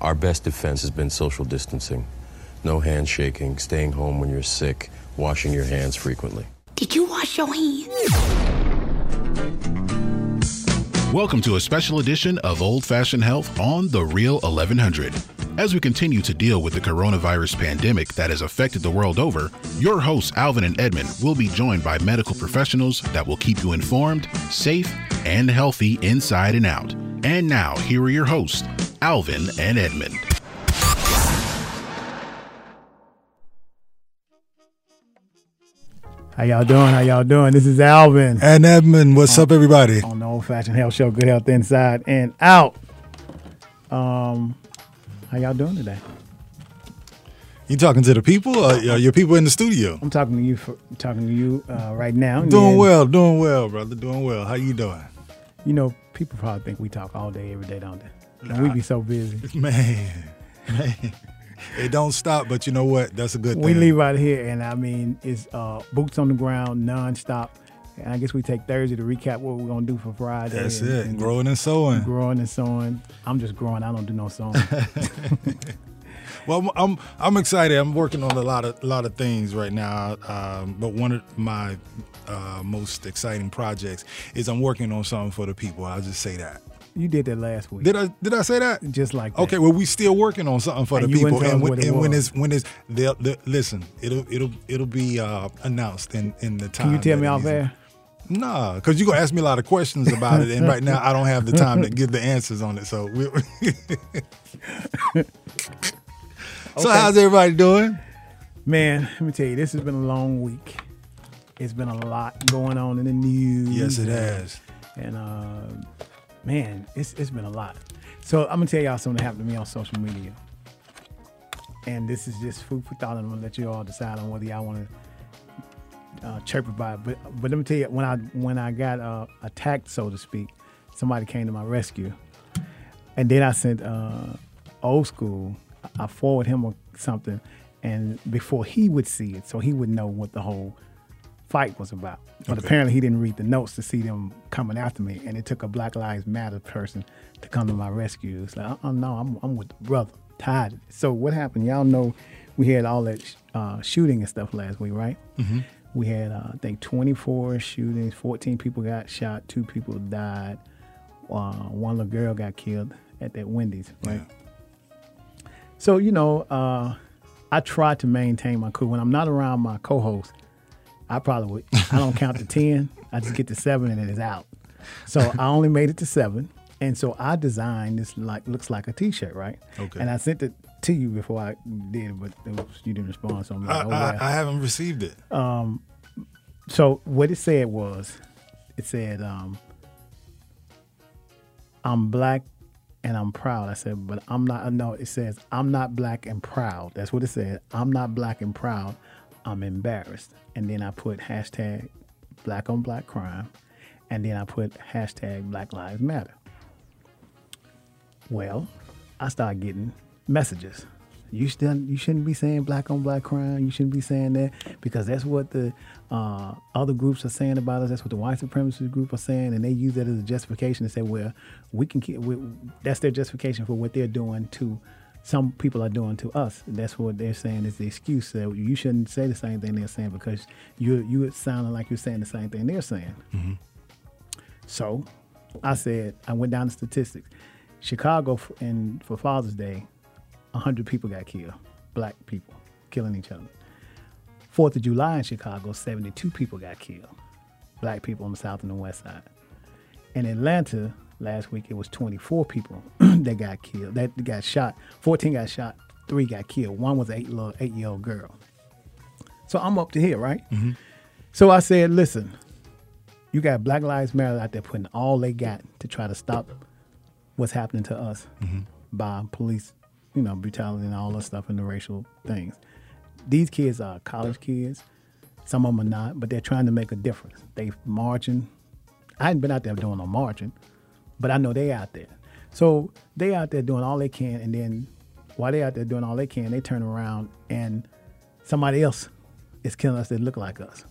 Our best defense has been social distancing. No handshaking, staying home when you're sick, washing your hands frequently. Did you wash your hands? Welcome to a special edition of Old Fashioned Health on The Real 1100. As we continue to deal with the coronavirus pandemic that has affected the world over, your hosts, Alvin and Edmund, will be joined by medical professionals that will keep you informed, safe, and healthy inside and out. And now, here are your hosts, Alvin and Edmund. How y'all doing? How y'all doing? This is Alvin And Edmund, what's up, everybody? on the Old Fashioned Health Show. Good health inside and out. Um, how y'all doing today? You talking to the people or your people in the studio? I'm talking to you for talking to you uh, right now. Doing then, well, doing well, brother, doing well. How you doing? You know, people probably think we talk all day, every day, don't they? And we be so busy. Man, man, it don't stop. But you know what? That's a good We thing. We leave out here, and I mean, it's uh, boots on the ground, nonstop. And I guess we take Thursday to recap what we're gonna do for Friday. That's and- it. and Growing and sowing. growing and sewing. I'm just growing. I don't do no sewing. Well, I'm, I'm I'm excited. I'm working on a lot of lot of things right now. Um, but one of my uh, most exciting projects is I'm working on something for the people. I'll just say that. You did that last week. Did I did I say that? Just like that. Okay, well, we still working on something for And the people, and, when, it and when it's when it's they'll, they'll- listen, it'll it'll it'll be uh, announced in in the time. Can you tell me off air? Nah, because you're gonna ask me a lot of questions about it, and right now I don't have the time to give the answers on it. So, we, so Okay. how's everybody doing? Man, let me tell you, this has been a long week. It's been a lot going on in the news. Yes, it has. And uh, man, it's it's been a lot. So I'm gonna tell y'all something that happened to me on social media. And this is just food for thought. I'm gonna let you all decide on whether y'all want to uh, chirp about it. But but let me tell you, when I when I got uh, attacked, so to speak, somebody came to my rescue, and then I sent uh, old school. I forwarded him something, and before he would see it, so he would know what the whole fight was about. But Okay. apparently he didn't read the notes to see them coming after me, and it took a Black Lives Matter person to come to my rescue. It's like, oh no, I'm, I'm with the brother. Tired. of it. So what happened? Y'all know we had all that uh, shooting and stuff last week, right? Mm-hmm. We had uh, I think 24 shootings, 14 people got shot, two people died, uh, one little girl got killed at that Wendy's, right? So you know, uh, I try to maintain my cool when I'm not around my co-host. I probably would. I don't count to ten. I just get to seven and it's out. So I only made it to seven, and so I designed this like looks like a T-shirt, right? Okay. And I sent it to you before I did, but it was, you didn't respond. So I'm I, like, oh I, well. I haven't received it. So what it said was, it said, um, "I'm black and I'm proud." I said, "But I'm not." No, it says, "I'm not black and proud." That's what it said. I'm not black and proud. I'm embarrassed. And then I put hashtag Black on Black Crime, and then I put hashtag Black Lives Matter. Well, I start getting messages. You still you shouldn't be saying black on black crime. You shouldn't be saying that because that's what the uh, other groups are saying about us. That's what the white supremacist group are saying, and they use that as a justification to say, well, we can. keep- We, that's their justification for what they're doing to some people are doing to us. That's what they're saying is the excuse that you shouldn't say the same thing they're saying because you you sounding like you're saying the same thing they're saying. Mm-hmm. So I said, I went down the statistics. Chicago in for Father's Day, 100 people got killed, black people killing each other. Fourth of July in Chicago, 72 people got killed, black people on the south and the west side. In Atlanta last week, it was 24 people that got killed, that got shot. 14 got shot, three got killed. One was an eight, little, eight year old girl. So I'm up to here, right? Mm-hmm. So I said, listen, you got Black Lives Matter out there putting all they got to try to stop what's happening to us mm-hmm. by police, you know, brutality and all that stuff and the racial things. These kids are college kids. Some of them are not, but they're trying to make a difference. They marching. I hadn't been out there doing no marching, but I know they out there. So they out there doing all they can, and then while they out there doing all they can, they turn around and somebody else is killing us that look like us.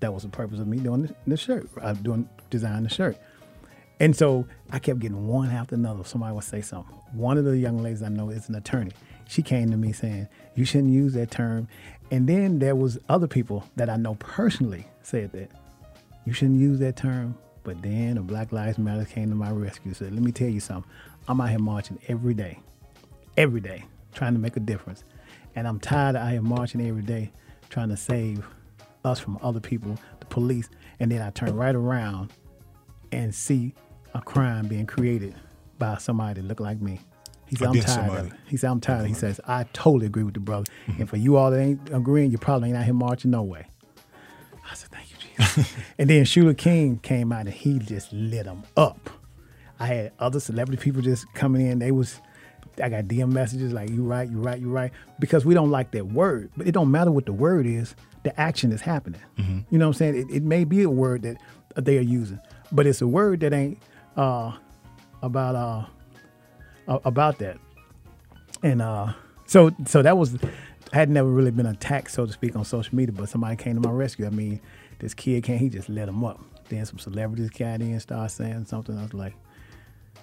That was the purpose of me doing the, the shirt. I'm doing design the shirt. And so I kept getting one after another. Somebody would say something. One of the young ladies I know is an attorney. She came to me saying, "You shouldn't use that term." And then there was other people that I know personally said that you shouldn't use that term. But then the Black Lives Matter came to my rescue. Said, "Let me tell you something. I'm out here marching every day, every day, trying to make a difference, and I'm tired of out here marching every day, trying to save us from other people, the police. And then I turn right around and see a crime being created by somebody that looked like me. He said, I'm tired of it. He said, I'm tired. He says, I totally agree with the brother. And for you all that ain't agreeing, you probably ain't out here marching no way. and then Shula King came out and he just lit them up. I had other celebrity people just coming in. They was, I got DM messages like, you right, you right, you right. Because we don't like that word. But it don't matter what the word is. The action is happening. You know what I'm saying? It, it may be a word that they are using, but it's a word that ain't uh, about uh, about that. And uh, so so that was I had never really been attacked, so to speak, on social media, but somebody came to my rescue. I mean, this kid came, he just let him up. Then some celebrities got in, and started saying something. I was like,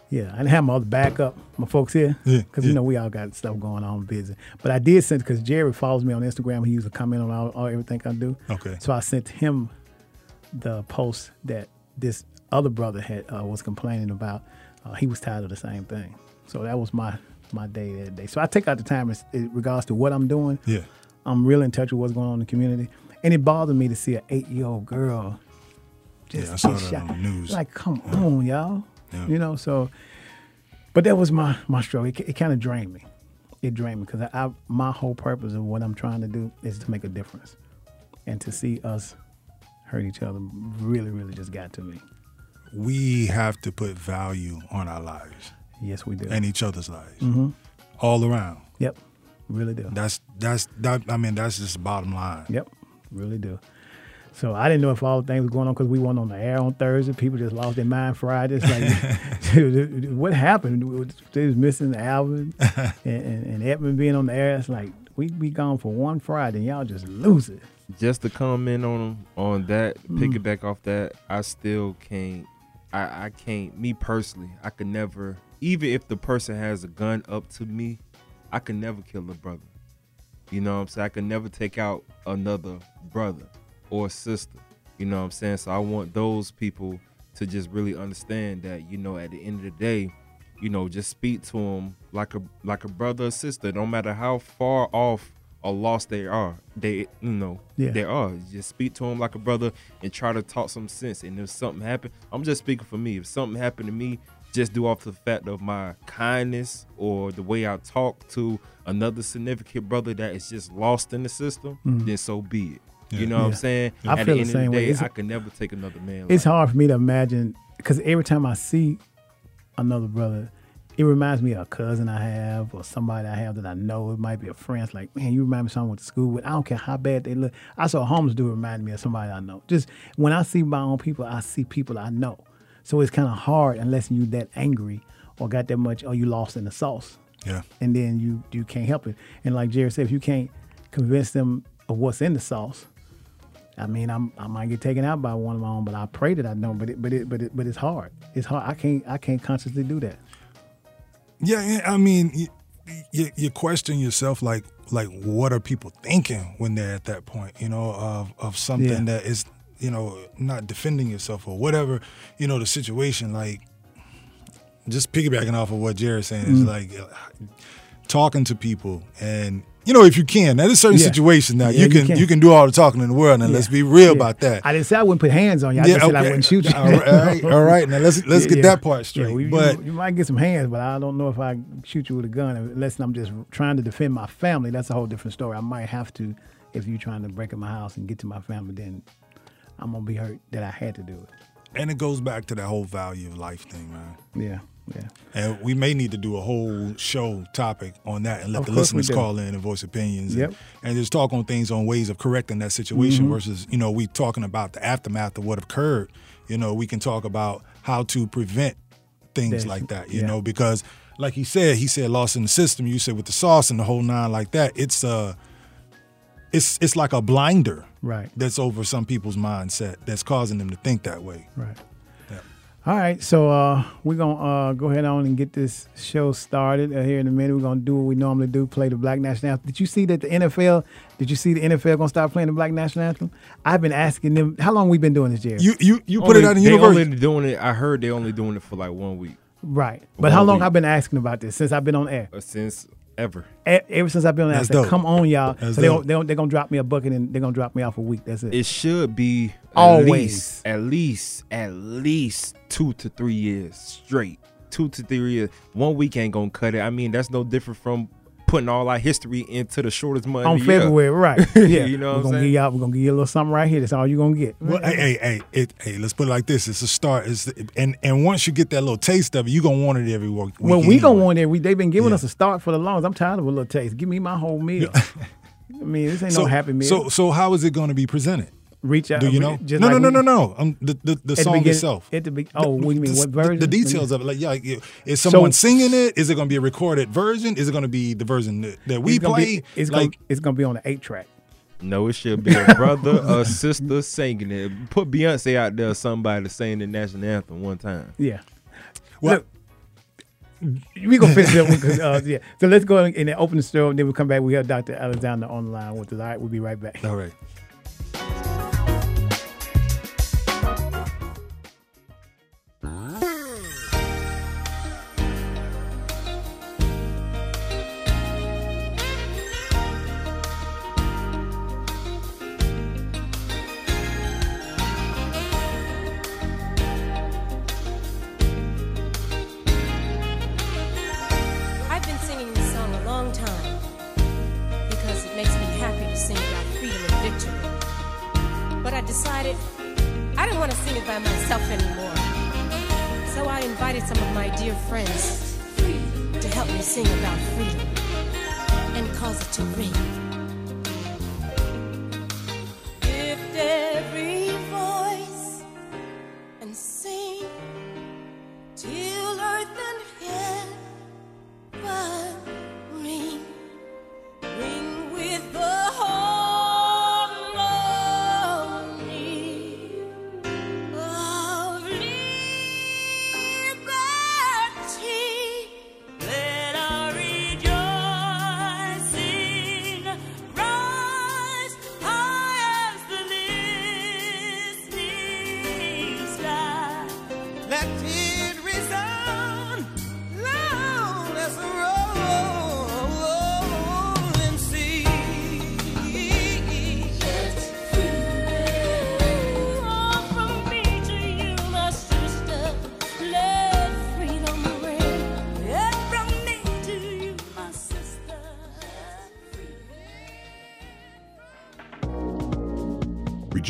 yeah, I didn't have my other backup, my folks here, Yeah, because you know we all got stuff going on busy. But I did send because Jerry follows me on Instagram. He used to comment on all, all everything I do. Okay. So I sent him the post that this other brother had uh, was complaining about. Uh, he was tired of the same thing. So that was my my day that day. So I take out the time in, in regards to what I'm doing. Yeah. I'm real in touch with what's going on in the community, and it bothered me to see an eight year old girl just Yeah, I saw get that shot. on the news. Like, come on, y'all. Yeah. You know. So, but that was my my struggle. It, it kind of drained me. It drained me because I, I my whole purpose of what I'm trying to do is to make a difference, and to see us hurt each other really, really just got to me. We have to put value on our lives Yes, we do. and each other's lives, Mm-hmm. all around. yep, really do. That's that's that. I mean, that's just the bottom line. Yep, really do. So I didn't know if all the things were going on because we weren't on the air on Thursday. People just lost their mind Friday. It's like, what happened? They was missing the Alvin and, and, and Edmund being on the air. It's like we be gone for one Friday and y'all just lose it. just to comment on on that, Mm. piggyback off that, I still can't. I I can't. Me personally, I could never. Even if the person has a gun up to me, I could never kill a brother. You know what I'm saying? I could never take out another brother or sister. You know what I'm saying? So I want those people to just really understand that, you know, at the end of the day, you know, just speak to them like a like a brother or sister. No matter how far off or lost they are, they you know Yeah. they are. Just speak to them like a brother and try to talk some sense. And if something happened, I'm just speaking for me. If something happened to me, just due off the fact of my kindness or the way I talk to another significant brother that is just lost in the system, mm-hmm. then so be it. You know what I'm Yeah. saying? I At feel the the same of the way. It's- I could never take another man. It's life. hard for me to imagine because every time I see another brother, it reminds me of a cousin I have or somebody I have that I know. It might be a friend. It's like, man, you remind me of someone I went to school with. I don't care how bad they look. I saw a homeless dude remind me of somebody I know. Just when I see my own people, I see people I know. So it's kind of hard unless you that angry or got that much or you lost in the sauce. Yeah. And then you you can't help it. And like Jerry said, if you can't convince them of what's in the sauce, I mean, I'm I might get taken out by one of my own, but I pray that I don't. But it, but it, but it, but it's hard. It's hard. I can't I can't consciously do that. Yeah, yeah, I mean, you, you, you question yourself like like what are people thinking when they're at that point, you know, of of something Yeah. that is, you know, not defending yourself or whatever, you know, the situation. Like, just piggybacking off of what Jared's saying Mm-hmm. is like talking to people and. You know, if you can, now there's certain Yeah. situations now Yeah, you you can, can. you can do all the talking in the world, and let's be real Yeah. about that. I didn't say I wouldn't put hands on you. I just said I wouldn't shoot you. All right, all right. Now let's let's Yeah, get yeah. that part Yeah, straight. we- you- you, might get some hands, but I don't know if I shoot you with a gun unless I'm just trying to defend my family. That's a whole different story. I might have to if you're trying to break in my house and get to my family. Then I'm gonna be hurt that I had to do it. and it goes back to that whole value of life thing, man. Yeah, yeah. And we may need to do a whole show topic on that and let Of the listeners call in and voice opinions. Yep. And, and just talk on things on ways of correcting that situation Mm-hmm. versus, you know, we talking about the aftermath of what occurred. You know, we can talk about how to prevent things That's- like that, you yeah. know, because like he said, he said lost in the system. You said with the sauce and the whole nine like that, it's uh it's it's like a blinder Right. that's over some people's mindset that's causing them to think that way. Right. Yeah. All right, so uh, we're gonna uh, go ahead on and get this show started uh, here in a minute. We're gonna do what we normally do: play the Black National Anthem. Did you see that the NFL? Did you see the NFL gonna start playing the Black National Anthem? I've been asking them how long we been doing this, Jerry. You you you put it Only- on the they university. only doing it. I heard they only doing it for like one week right, but how long week. I've been asking about this since I've been on air? uh, since ever. E- Ever since I've been on I said, dope. "Come on, y'all!" That's so they don't, they don't, they're gonna drop me a bucket and they're gonna drop me off a week. That's it. It should be at Always. least, at least, at least two to three years straight. Two to three years. One week ain't gonna cut it. I mean, that's no different from putting all our history into the shortest month on of the year. February, right? Yeah, You know we're what gonna saying? give y'all, we're gonna give you a little something right here. That's all you're gonna get. Well, hey, hey, hey, it, hey, let's put it like this: it's a start. It's and and once you get that little taste of it, you are gonna want it every week. Well, week we gonna anyway. want it. We they've been giving Yeah. us a start for the longest. I'm tired of a little taste. Give me my whole meal. I mean, this ain't So no happy meal. so so how is it going to be presented? Reach out. Do you know? Just no, like no, no, we- no, no. Um, the the, the At the song itself. At the be- oh, what do you mean? The- What version? The, details of it, like yeah, yeah. is someone singing it? Is it going to be a recorded version? Is it going to be the version that, that we It's gonna play? Be, it's like gonna it's gonna be on the eight track. No, it should be a brother or sister singing it. Put Beyonce out there, somebody to sing the national anthem one time. Yeah. Well- Look, we gonna finish that one 'cause, uh, yeah. So let's go in and open the store, and then we'll come back. We have Dr. Alexander on the line with us. All right, we'll be right back. all right.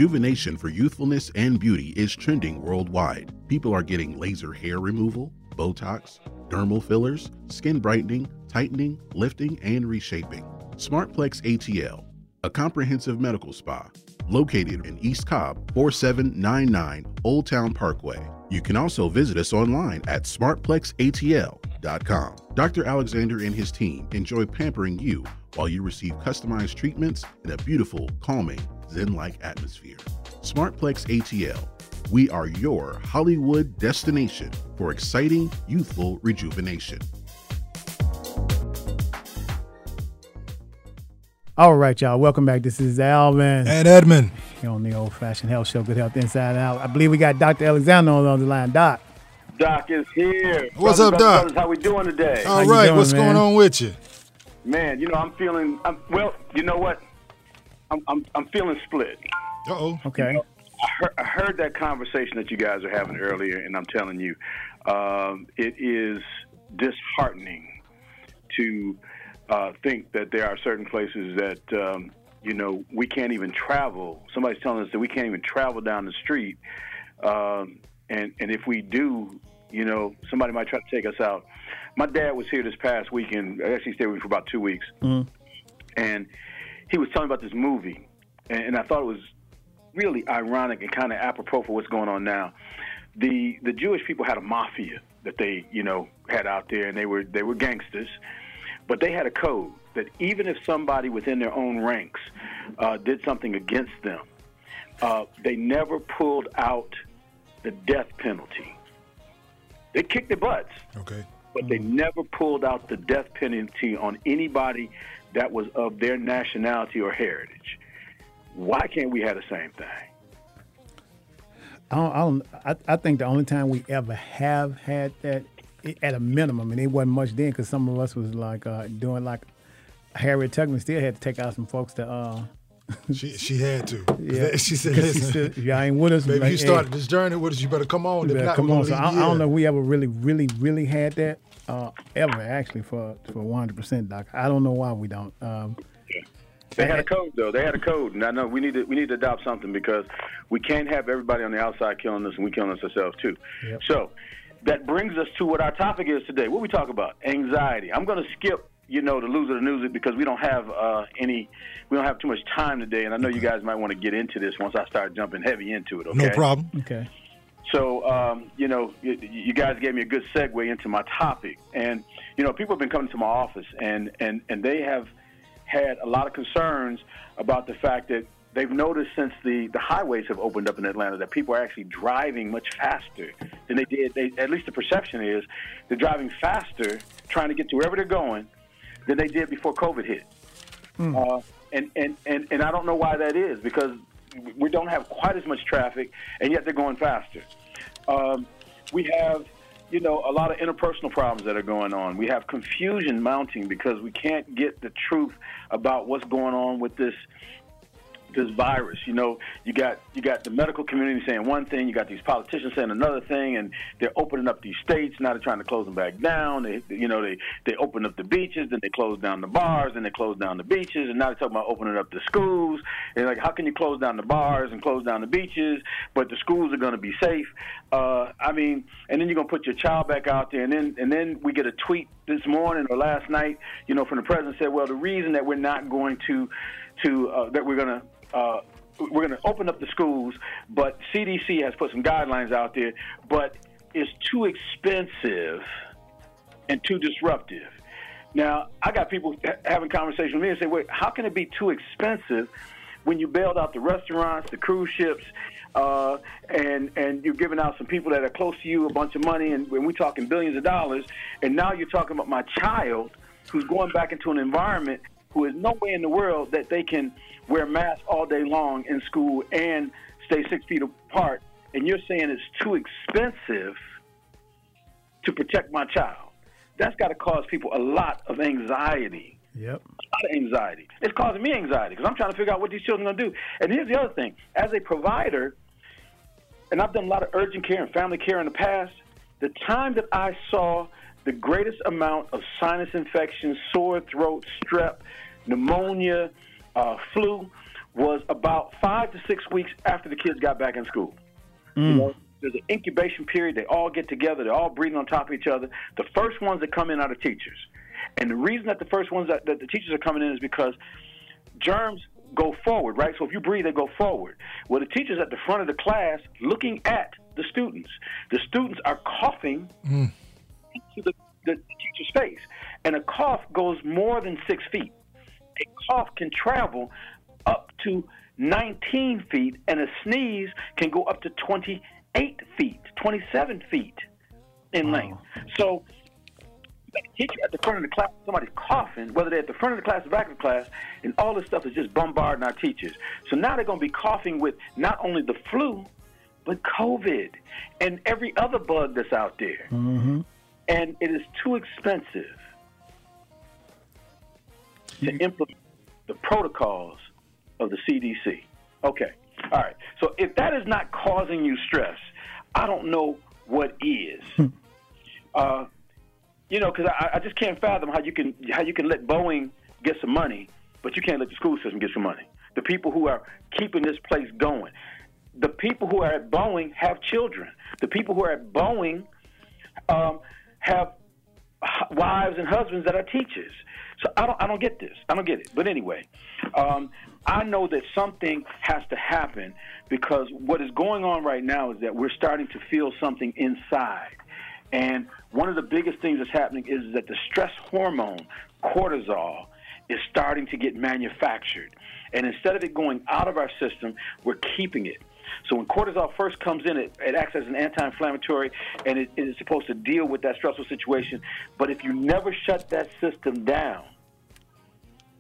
Rejuvenation for youthfulness and beauty is trending worldwide. People are getting laser hair removal, Botox, dermal fillers, skin brightening, tightening, lifting, and reshaping. Smartplex ATL, a comprehensive medical spa located in East Cobb, 4799 Old Town Parkway. You can also visit us online at smartplexatl.com. Dr. Alexander and his team enjoy pampering you while you receive customized treatments in a beautiful, calming, zen like atmosphere. Smartplex ATL. We are your Hollywood destination for exciting youthful rejuvenation. All right, y'all. Welcome back. This is Alvin And Edmund, here on the Old Fashioned Health Show. Good Health Inside Out. I believe we got Dr. Alexander on the line. Doc. Doc is here. What's Brothers, up, brothers, Doc? brothers, how we doing today? all you right, doing, what's man? going on with you? Man, you know I'm feeling. I'm, well, you know what? I'm I'm, I'm feeling split. Uh oh. Okay. I heard, I heard that conversation that you guys are having earlier, and I'm telling you, um, it is disheartening to uh, think that there are certain places that um, you know we can't even travel. Somebody's telling us that we can't even travel down the street, um, and and if we do, you know, somebody might try to take us out. My dad was here this past weekend. I actually stayed with me for about two weeks, and he was telling me about this movie, and, and I thought it was really ironic and kind of apropos for what's going on now. The the Jewish people had a mafia that they you know had out there, and they were they were gangsters, but they had a code that even if somebody within their own ranks uh, did something against them, uh, they never pulled out the death penalty. They kicked their butts, Okay. but they never pulled out the death penalty on anybody that was of their nationality or heritage. Why can't we have the same thing? I don't, I, don't, I, I think the only time we ever have had that i- at a minimum, and it wasn't much then because some of us was like uh, doing like Harriet Tubman still had to take out some folks to. Uh, She she had to. yeah, She said, 'cause she "Listen, said, if y'all ain't with us, baby, like, you hey, started this journey with us. You better come on. you better not, come on. So I, I don't know if we ever really, really, really had that uh, ever actually for for 100 percent, Doc. I don't know why we don't. Um, They had a code though. They had a code, and I know we need to we need to adopt something because we can't have everybody on the outside killing us, and we killing us ourselves too. Yep. So that brings us to what our topic is today. What we talk about? Anxiety. I'm going to skip, you know, the loser the news because we don't have uh, any, we don't have too much time today, and I know you guys might want to get into this once I start jumping heavy into it. Okay. No problem. okay. So, um, you know, you, you guys gave me a good segue into my topic, and you know, people have been coming to my office, and and and they have had a lot of concerns about the fact that they've noticed since the the highways have opened up in Atlanta that people are actually driving much faster than they did. They, at least the perception is they're driving faster, trying to get to wherever they're going, than they did before COVID hit. Uh, and, and, and, and I don't know why that is because we don't have quite as much traffic, and yet they're going faster. Um, we have, you know, a lot of interpersonal problems that are going on. We have confusion mounting because we can't get the truth about what's going on with this this virus. You know, you got you got the medical community saying one thing, you got these politicians saying another thing, and they're opening up these states. Now they're trying to close them back down. They, you know, they they open up the beaches, then they close down the bars, then they close down the beaches, and now they're talking about opening up the schools. And like, how can you close down the bars and close down the beaches, but the schools are going to be safe? Uh, I mean, and then you're going to put your child back out there, and then and then we get a tweet this morning or last night, you know, from the president said, well, the reason that we're not going to to uh, that we're going to uh, we're going to open up the schools, but CDC has put some guidelines out there, but it's too expensive and too disruptive. Now, I got people ha- having conversations with me and say, wait, how can it be too expensive when you bailed out the restaurants, the cruise ships, uh, and and you're giving out some people that are close to you a bunch of money, and when we're talking billions of dollars, and now you're talking about my child who's going back into an environment who is no way in the world that they can wear masks all day long in school and stay six feet apart, and you're saying it's too expensive to protect my child. That's got to cause people a lot of anxiety. Yep. A lot of anxiety. It's causing me anxiety because I'm trying to figure out what these children are going to do. And here's the other thing: as a provider, and I've done a lot of urgent care and family care in the past. The time that I saw the greatest amount of sinus infections, sore throat, strep, pneumonia, uh, flu was about five to six weeks after the kids got back in school. You know, there's an incubation period. They all get together. They're all breathing on top of each other. The first ones that come in are the teachers. And the reason that the first ones that, that the teachers are coming in is because germs go forward, right? So if you breathe, they go forward. Well, the teachers at the front of the class looking at the students. The students are coughing into the, the teacher's face. And a cough goes more than six feet. A cough can travel up to 19 feet, and a sneeze can go up to 28 feet, 27 feet in length. So, teacher at the front of the class, somebody's coughing, whether they're at the front of the class or back of the class, and all this stuff is just bombarding our teachers. So now they're going to be coughing with not only the flu, but COVID and every other bug that's out there. Mm-hmm. And it is too expensive to implement the protocols of the CDC. Okay. All right. So if that is not causing you stress, I don't know what is. uh, you know, because I, I just can't fathom how you can how you can let Boeing get some money, but you can't let the school system get some money. The people who are keeping this place going, the people who are at Boeing have children. The people who are at Boeing um, have wives and husbands that are teachers. So I don't, I don't get this. I don't get it. But anyway, um, I know that something has to happen because what is going on right now is that we're starting to feel something inside. And one of the biggest things that's happening is that the stress hormone, cortisol, is starting to get manufactured. And instead of it going out of our system, we're keeping it. So when cortisol first comes in, it, it acts as an anti-inflammatory, and it, it is supposed to deal with that stressful situation. But if you never shut that system down,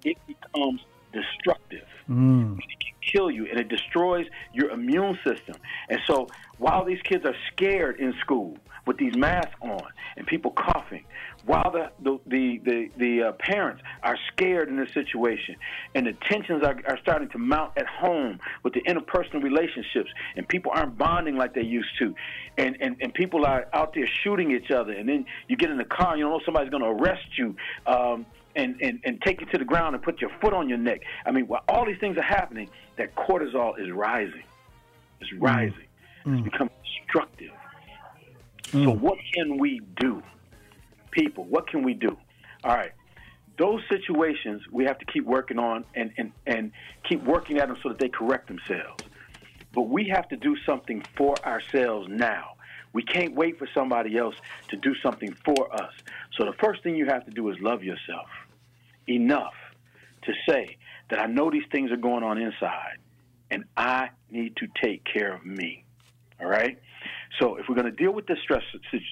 it becomes destructive. Mm. It can kill you, and it destroys your immune system. And so while these kids are scared in school with these masks on and people coughing, while the the the the, the uh, parents are scared in this situation, and the tensions are, are starting to mount at home with the interpersonal relationships, and people aren't bonding like they used to, and and, and people are out there shooting each other, and then you get in the car, and you don't know somebody's going to arrest you. Um, and, and, and take you to the ground and put your foot on your neck. I mean, while all these things are happening, that cortisol is rising. It's rising. It's becoming destructive. So, mm. what can we do? People, what can we do? All right. Those situations we have to keep working on and, and, and keep working at them so that they correct themselves. But we have to do something for ourselves now. We can't wait for somebody else to do something for us. So the first thing you have to do is love yourself enough to say that I know these things are going on inside and I need to take care of me. All right? So if we're going to deal with this stress,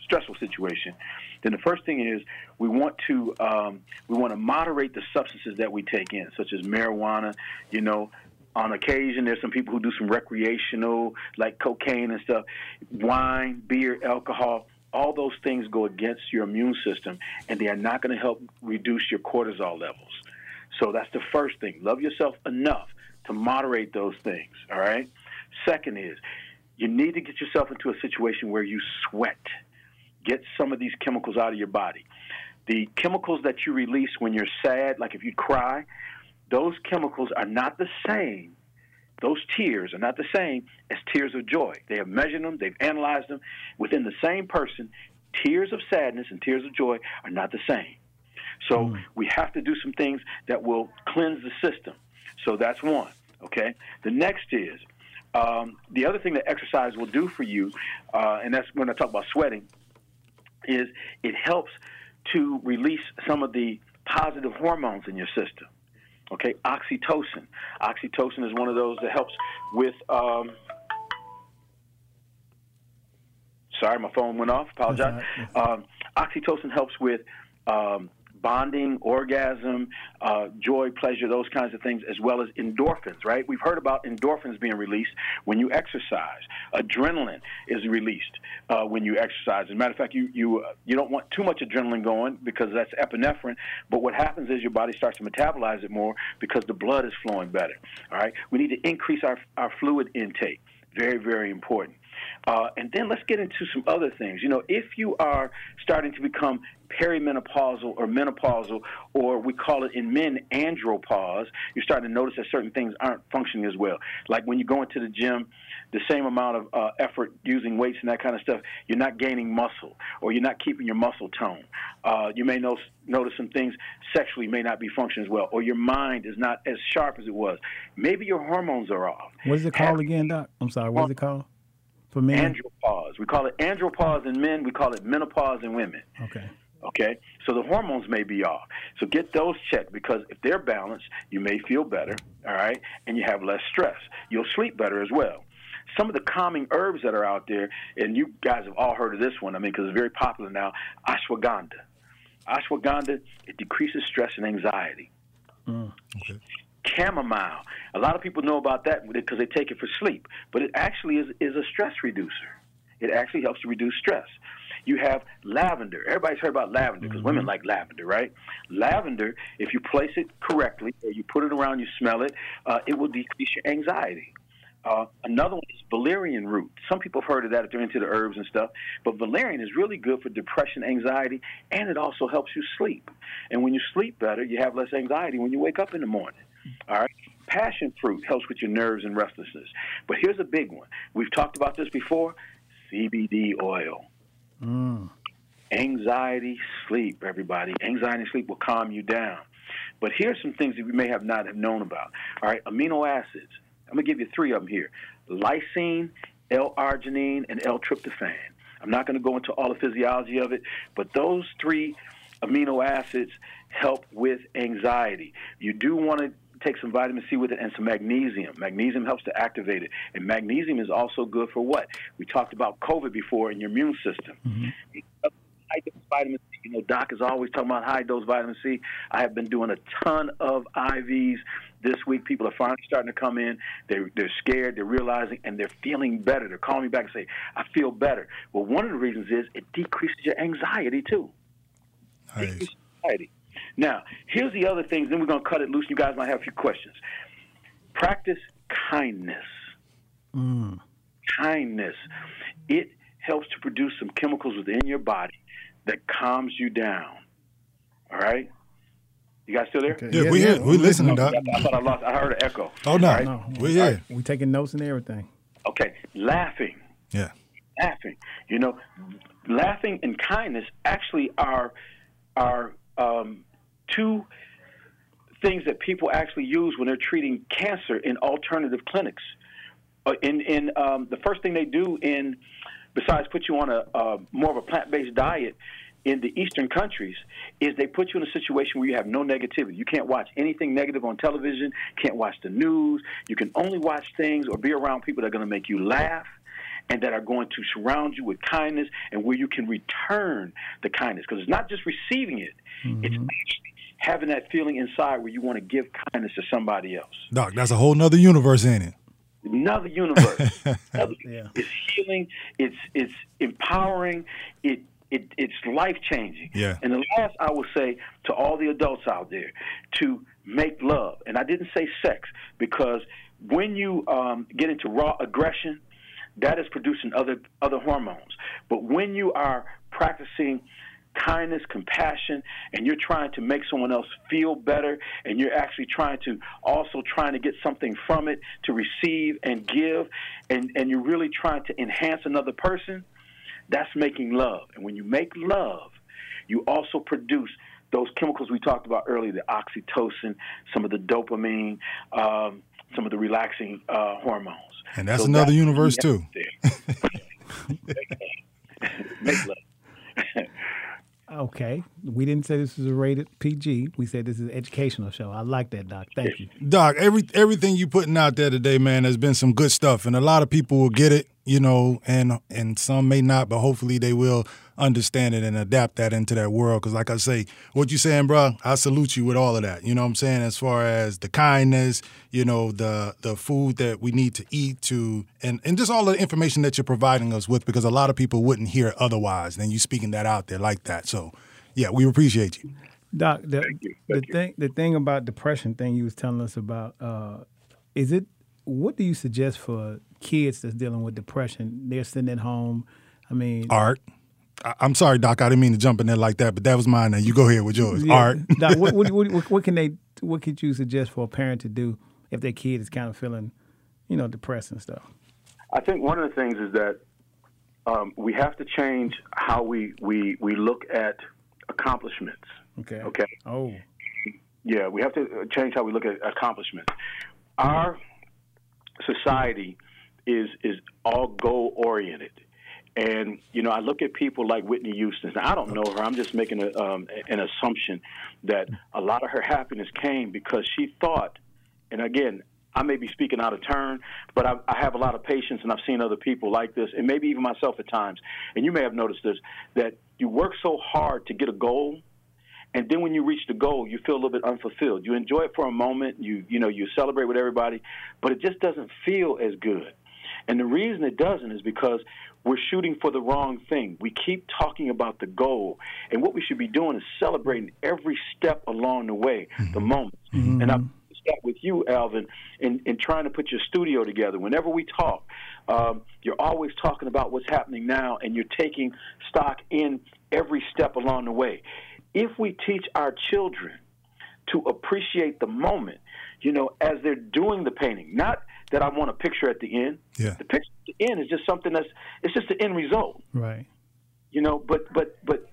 stressful situation, then the first thing is we want to um, we want to moderate the substances that we take in, such as marijuana. You know, on occasion there's some people who do some recreational, like cocaine and stuff, wine, beer, alcohol. All those things go against your immune system, and they are not going to help reduce your cortisol levels. So that's the first thing. Love yourself enough to moderate those things. All right. Second is you need to get yourself into a situation where you sweat. Get some of these chemicals out of your body. The chemicals that you release when you're sad, like if you cry, those chemicals are not the same. Those tears are not the same as tears of joy. They have measured them, they've analyzed them. Within the same person, tears of sadness and tears of joy are not the same. So hmm. we have to do some things that will cleanse the system. So that's one. Okay. The next is um, the other thing that exercise will do for you, uh, and that's when I talk about sweating, is it helps to release some of the positive hormones in your system. Okay, oxytocin. Oxytocin is one of those that helps with. Um, sorry, my phone went off. Apologize. Um, oxytocin helps with um, bonding, orgasm, uh, joy, pleasure, those kinds of things, as well as endorphins, right? We've heard about endorphins being released when you exercise. Adrenaline is released uh, when you exercise. As a matter of fact, you, you, uh, you don't want too much adrenaline going because that's epinephrine, but what happens is your body starts to metabolize it more because the blood is flowing better, all right? We need to increase our, our fluid intake. Very, very important. Uh, and then let's get into some other things. You know, if you are starting to become perimenopausal or menopausal, or we call it in men andropause, you're starting to notice that certain things aren't functioning as well. Like when you go into the gym, the same amount of uh, effort using weights and that kind of stuff, you're not gaining muscle, or you're not keeping your muscle tone. Uh, you may no- notice some things sexually may not be functioning as well, or your mind is not as sharp as it was. Maybe your hormones are off. What is it called again, Doc? I'm sorry. What is it called for men? Andropause. We call it andropause in men. We call it menopause in women. Okay. Okay, so the hormones may be off. So get those checked because if they're balanced, you may feel better. All right, and you have less stress. You'll sleep better as well. Some of the calming herbs that are out there, and you guys have all heard of this one. I mean, because it's very popular now. Ashwagandha. Ashwagandha it decreases stress and anxiety. Mm. Chamomile. A lot of people know about that because they take it for sleep, but it actually is, is a stress reducer. It actually helps to reduce stress. You have lavender. Everybody's heard about lavender because women like lavender, right? Lavender, if you place it correctly or you put it around, you smell it, uh, it will decrease your anxiety. Uh, another one is valerian root. Some people have heard of that if they're into the herbs and stuff. But valerian is really good for depression, anxiety, and it also helps you sleep. And when you sleep better, you have less anxiety when you wake up in the morning. All right. Passion fruit helps with your nerves and restlessness. But here's a big one. We've talked about this before CBD oil. Anxiety, sleep, everybody. Anxiety and sleep will calm you down. But here's some things that we may have not have known about. All right, amino acids. I'm gonna give you three of them here: lysine, L-arginine, and L-tryptophan. I'm not going to go into all the physiology of it, but those three amino acids help with anxiety. You do want to take some vitamin C with it and some magnesium. Magnesium helps to activate it. And magnesium is also good for what? We talked about COVID before in your immune system. Mm-hmm. High dose vitamin C. You know, Doc is always talking about high dose vitamin C. I have been doing a ton of IVs this week. People are finally starting to come in. They're, they're scared. They're realizing, and they're feeling better. They're calling me back and say, "I feel better." Well, one of the reasons is it decreases your anxiety too. Nice. Anxiety. Now, here's the other things. Then we're going to cut it loose. You guys might have a few questions. Practice kindness. Mm. Kindness. It helps to produce some chemicals within your body that calms you down. All right. You guys still there? Okay. Yeah, we here. We're listening, Doc. I thought I lost. I heard an echo. Oh no, All right? No, we here. We're taking notes and everything. Okay. Laughing. Yeah. laughing. You know, laughing and kindness actually are are um, two things that people actually use when they're treating cancer in alternative clinics. Uh, in in um, the first thing they do in besides put you on a uh, more of a plant-based diet in the eastern countries is they put you in a situation where you have no negativity. You can't watch anything negative on television, can't watch the news. You can only watch things or be around people that are going to make you laugh and that are going to surround you with kindness and where you can return the kindness because it's not just receiving it, it's mm-hmm. actually having that feeling inside where you want to give kindness to somebody else Doc, that's a whole nother universe in it. another universe. Another- Yeah. It's healing. It's it's empowering. It it it's life changing. Yeah. And the last I will say to all the adults out there to make love, and I didn't say sex because when you um, get into raw aggression, that is producing other other hormones. But when you are practicing kindness, compassion, and you're trying to make someone else feel better, and you're actually trying to also trying to get something from it to receive and give, and, and you're really trying to enhance another person, that's making love. And when you make love, you also produce those chemicals we talked about earlier, the oxytocin, some of the dopamine, um, some of the relaxing uh, hormones. And that's So another universe, too. Make love. Okay, we didn't say this was a rated PG. We said this is an educational show. I like that, Doc. Thank you. Doc, every everything you putting out there today, man, has been some good stuff, and a lot of people will get it, you know, and and some may not, but hopefully they will understand it and adapt that into that world. Because, like I say, what you saying, bro, I salute you with all of that. You know what I'm saying? As far as the kindness, you know, the the food that we need to eat to, and and just all the information that you're providing us with, because a lot of people wouldn't hear it otherwise. Then you speaking that out there like that. So, yeah, we appreciate you. Doc, the, you. the Thank you. thing the thing about depression thing you was telling us about, uh, is it what do you suggest for kids that's dealing with depression? They're sitting at home. I mean, Art. I- I'm sorry, Doc. I didn't mean to jump in there like that, but that was mine. Now you go ahead with yours. yeah. Art. Doc, what, what, what, what, what can they? What could you suggest for a parent to do if their kid is kind of feeling, you know, depressed and stuff? I think one of the things is that um, we have to change how we, we, we look at accomplishments. Okay. Okay. Oh. Yeah, we have to uh, change how we look at accomplishments. Our society is is all goal oriented. And you know, I look at people like Whitney Houston. Now, I don't know her. I'm just making a, um, an assumption that a lot of her happiness came because she thought. And again, I may be speaking out of turn, but I, I have a lot of patients, and I've seen other people like this, and maybe even myself at times. And you may have noticed this: that you work so hard to get a goal, and then when you reach the goal, you feel a little bit unfulfilled. You enjoy it for a moment, you you know, you celebrate with everybody, but it just doesn't feel as good. And the reason it doesn't is because we're shooting for the wrong thing. We keep talking about the goal, and what we should be doing is celebrating every step along the way, the moment. And I start with you, Alvin, in, in trying to put your studio together. Whenever we talk, um, you're always talking about what's happening now, and you're taking stock in every step along the way. If we teach our children to appreciate the moment, you know, as they're doing the painting, not that I want a picture at the end. Yeah. The picture at the end is just something that's it's just the end result Right. you know. But but but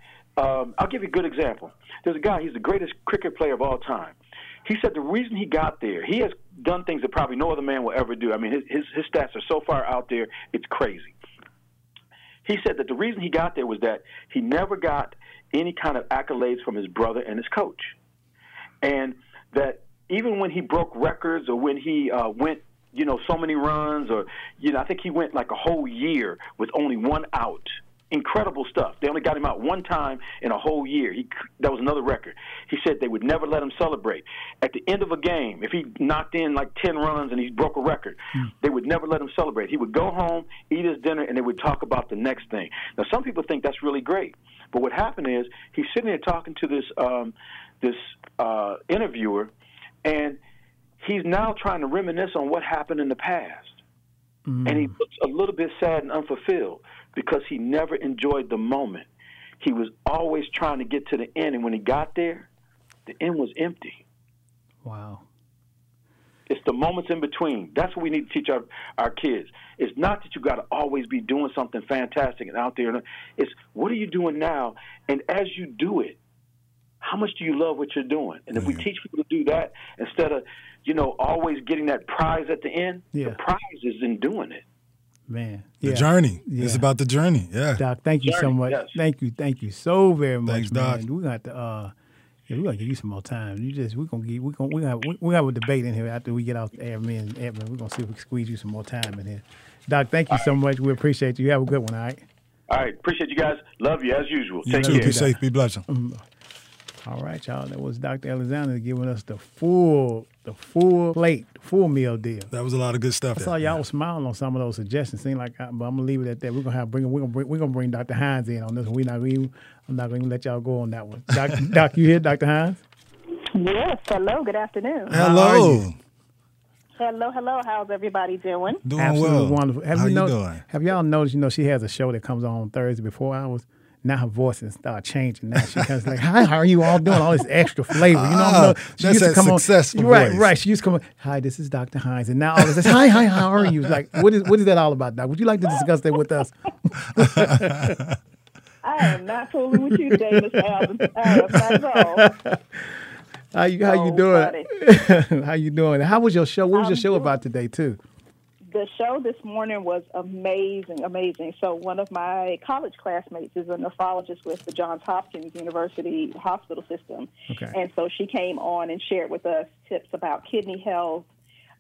um, I'll give you a good example. There's a guy. He's the greatest cricket player of all time. He said the reason he got there, he has done things that probably no other man will ever do. I mean, his his, his stats are so far out there, it's crazy. He said that the reason he got there was that he never got any kind of accolades from his brother and his coach, and that even when he broke records or when he uh, went, you know, so many runs, or you know, I think he went like a whole year with only one out. Incredible stuff. They only got him out one time in a whole year. He that was another record. He said they would never let him celebrate. At the end of a game, if he knocked in like ten runs and he broke a record, they would never let him celebrate. He would go home, eat his dinner, and they would talk about the next thing. Now, some people think that's really great, but what happened is he's sitting there talking to this um, this uh, interviewer, and he's now trying to reminisce on what happened in the past. Mm. And he looks a little bit sad and unfulfilled because he never enjoyed the moment. He was always trying to get to the end, and when he got there, the end was empty. Wow. It's the moments in between. That's what we need to teach our, our kids. It's not that you got to always be doing something fantastic and out there. It's what are you doing now? And as you do it, how much do you love what you're doing? And if we teach people to do that instead of, you know, always getting that prize at the end, Yeah. the prize is in doing it. Man. The Yeah. journey. It's about the journey. Yeah. Doc, thank you so much. yes. Thank you, thank you so very much, Thanks, man. Doc. We got to uh yeah, we gotta give you some more time. You just we're gonna give we're gonna we have we, we have a debate in here after we get off the air, me and Edmund. We're gonna see if we can squeeze you some more time in here. Doc, thank you so much. We appreciate you. You have a good one, all right? All right. Appreciate you guys. Love you as usual. You Take too. care. Be safe. Be blessed. All right, y'all. That was Dr. Alexander giving us the full, the full plate, full meal deal. That was a lot of good stuff. I saw there. y'all was smiling on some of those suggestions. Seemed like, I, but I'm gonna leave it at that. We're gonna have bring we're gonna bring we're gonna bring Dr. Hines in on this. one. We not even I'm not gonna let y'all go on that one. Doc, Doc you here, Dr. Hines? Yes. Hello. Good afternoon. How are Hello. you? Hello. Hello. How's everybody doing? Doing Absolutely well. wonderful. Have How you, you know- doing? Have y'all noticed? You know, she has a show that comes on Thursday before hours. Now her voice has started changing. Now she comes like, "Hi, how are you all doing? All this extra flavor." You know, Ah, no, she that's used to come on- successful right, voice. right. right. She used to come. on, Hi, this is Dr. Hines, and now all of a "Hi, hi, how are you?" Like, what is what is that all about, Doc? Would you like to discuss that with us? I am not fooling with you today, Mr. Alvin. I am not at all. How you how you Oh, doing? how you doing? How was your show? What was your I'm show doing- about today too? The show this morning was amazing, amazing. So one of my college classmates is a nephrologist with the Johns Hopkins University hospital system, Okay. and so she came on and shared with us tips about kidney health.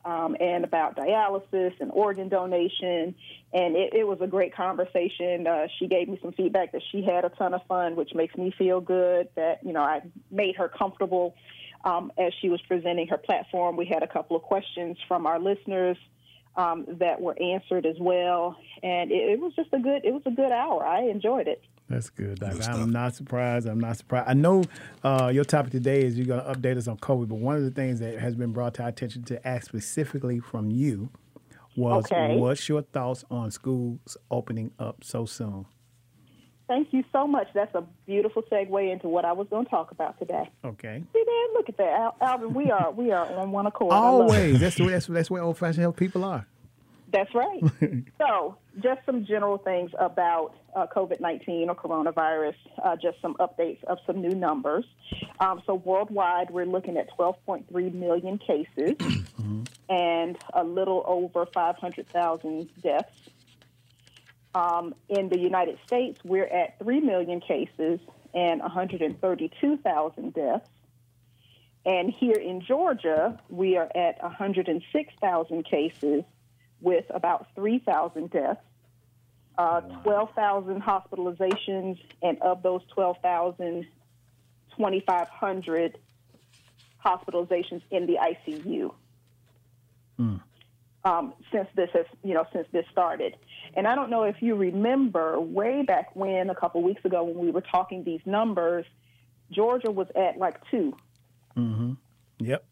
Um, and about dialysis and organ donation, and it, it was a great conversation. Uh, she gave me some feedback that she had a ton of fun, which makes me feel good. That you know I made her comfortable um, as she was presenting her platform. We had a couple of questions from our listeners um, that were answered as well, and it, it was just a good. It was a good hour. I enjoyed it. That's good, Doc. Good I'm not surprised. I'm not surprised. I know uh, your topic today is you're going to update us on COVID, but one of the things that has been brought to our attention to ask specifically from you was Okay. what's your thoughts on schools opening up so soon? Thank you so much. That's a beautiful segue into what I was going to talk about today. Okay. See there, look at that, Al- Alvin. We are we are on one accord. I love it. Always. That's the way, that's, that's where old fashioned health people are. That's right. so, just some general things about uh, COVID 19 or coronavirus, uh, just some updates of some new numbers. Um, so, worldwide, we're looking at 12.3 million cases and a little over 500,000 deaths. Um, in the United States, we're at 3 million cases and 132,000 deaths. And here in Georgia, we are at 106,000 cases with about 3,000 deaths, uh, 12,000 hospitalizations, and of those 12,000, 2,500 hospitalizations in the ICU. Um, since this has, you know, since this started, and I don't know if you remember way back when, a couple weeks ago, when we were talking these numbers, Georgia was at like two. Mm-hmm. Yep.